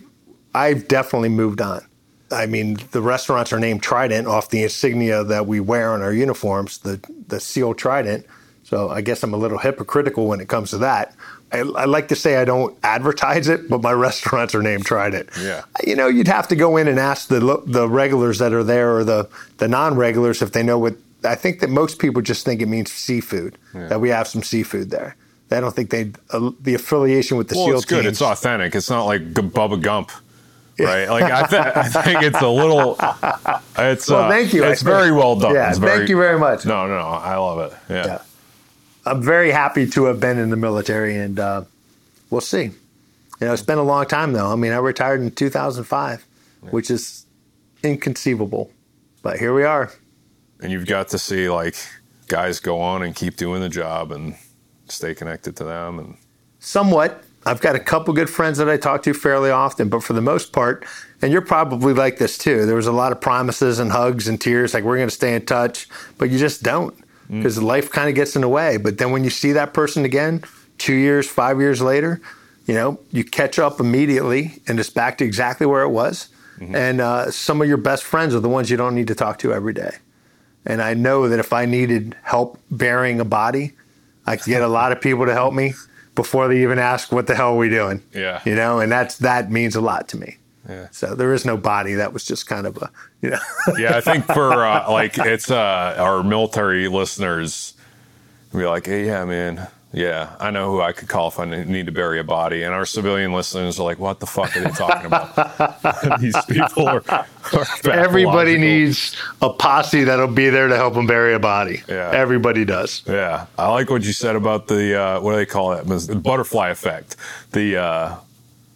I've definitely moved on. I mean, the restaurants are named Trident off the insignia that we wear on our uniforms, the the SEAL Trident. So I guess I'm a little hypocritical when it comes to that. I, I like to say I don't advertise it, but my restaurants are named Trident. Yeah. You know, you'd have to go in and ask the the regulars that are there or the the non regulars if they know what. I think that most people just think it means seafood. That we have some seafood there. I don't think they uh, the affiliation with the Well, SEAL it's good. teams. It's authentic. It's not like Bubba Gump, right? Like I, th- I think it's a little. It's Well, uh, thank you. It's very well done. Yeah, It's very- thank you very much. No, no, no. I love it. Yeah. Yeah. I'm very happy to have been in the military, and uh, we'll see. You know, it's been a long time though. I mean, I retired in 2005, which is inconceivable, but here we are. And you've got to see like guys go on and keep doing the job and stay connected to them and Somewhat. I've got a couple good friends that I talk to fairly often, but for the most part, and you're probably like this too. There was a lot of promises and hugs and tears, like we're going to stay in touch, but you just don't because mm. life kind of gets in the way. But then when you see that person again, two years, five years later, you know, you catch up immediately and it's back to exactly where it was. Mm-hmm. And uh, some of your best friends are the ones you don't need to talk to every day. And I know that if I needed help burying a body, I could get a lot of people to help me before they even ask, "What the hell are we doing?" Yeah, you know, and that's that means a lot to me. Yeah. So there is no body. That was just kind of a, you know. yeah, I think for uh, like it's uh, our military listeners, be like, hey, yeah, man, yeah, I know who I could call if I need to bury a body. And our civilian listeners are like, what the fuck are they talking about? These people are. are Everybody needs a posse that'll be there to help them bury a body. Yeah. Everybody does. Yeah. I like what you said about the, uh, what do they call it? The butterfly effect. The, uh,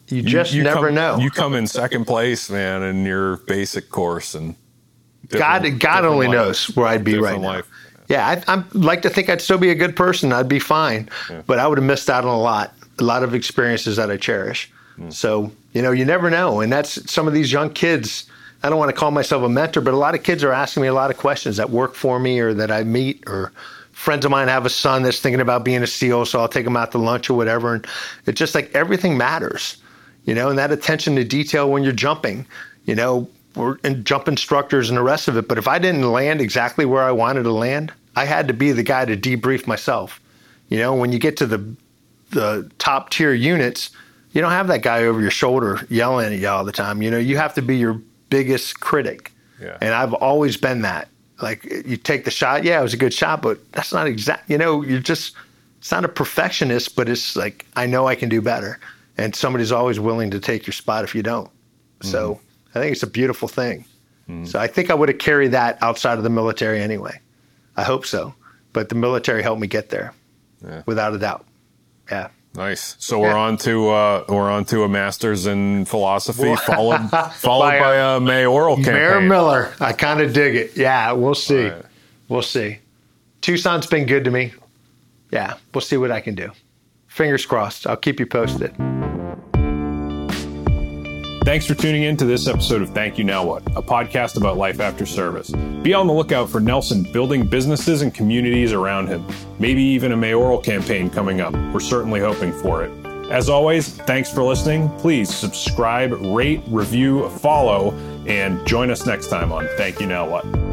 you just you, you never come, know. You come in second place, man, in your basic course, and God, God only life. knows where I'd be right life. Yeah, I, would like to think I'd still be a good person. I'd be fine, yeah. but I would have missed out on a lot, a lot of experiences that I cherish. Mm. So you know, you never know, and that's some of these young kids. I don't want to call myself a mentor, but a lot of kids are asking me a lot of questions that work for me or that I meet or friends of mine have a son that's thinking about being a SEAL, so I'll take him out to lunch or whatever. And it's just like everything matters, you know, and that attention to detail when you're jumping, you know, we're jump instructors and the rest of it. But if I didn't land exactly where I wanted to land, I had to be the guy to debrief myself. You know, when you get to the the top tier units, you don't have that guy over your shoulder yelling at you all the time. You know, you have to be your biggest critic. Yeah. And I've always been that. Like you take the shot, yeah, it was a good shot, but that's not exact. You know, you're just it's not a perfectionist, but it's like I know I can do better, and somebody's always willing to take your spot if you don't. Mm-hmm. So I think it's a beautiful thing. Mm-hmm. So I think I would have carried that outside of the military anyway. I hope so. But the military helped me get there, yeah. without a doubt. Yeah. Nice. So we're on to uh, we're on to a master's in philosophy, followed followed by, by a, mayoral campaign. Mayor Miller. I kind of dig it. Yeah, we'll see. Right. We'll see. Tucson's been good to me. Yeah, we'll see what I can do. Fingers crossed. I'll keep you posted. Thanks for tuning in to this episode of Thank You Now What, a podcast about life after service. Be on the lookout for Nelson building businesses and communities around him, maybe even a mayoral campaign coming up. We're certainly hoping for it. As always, thanks for listening. Please subscribe, rate, review, follow, and join us next time on Thank You Now What.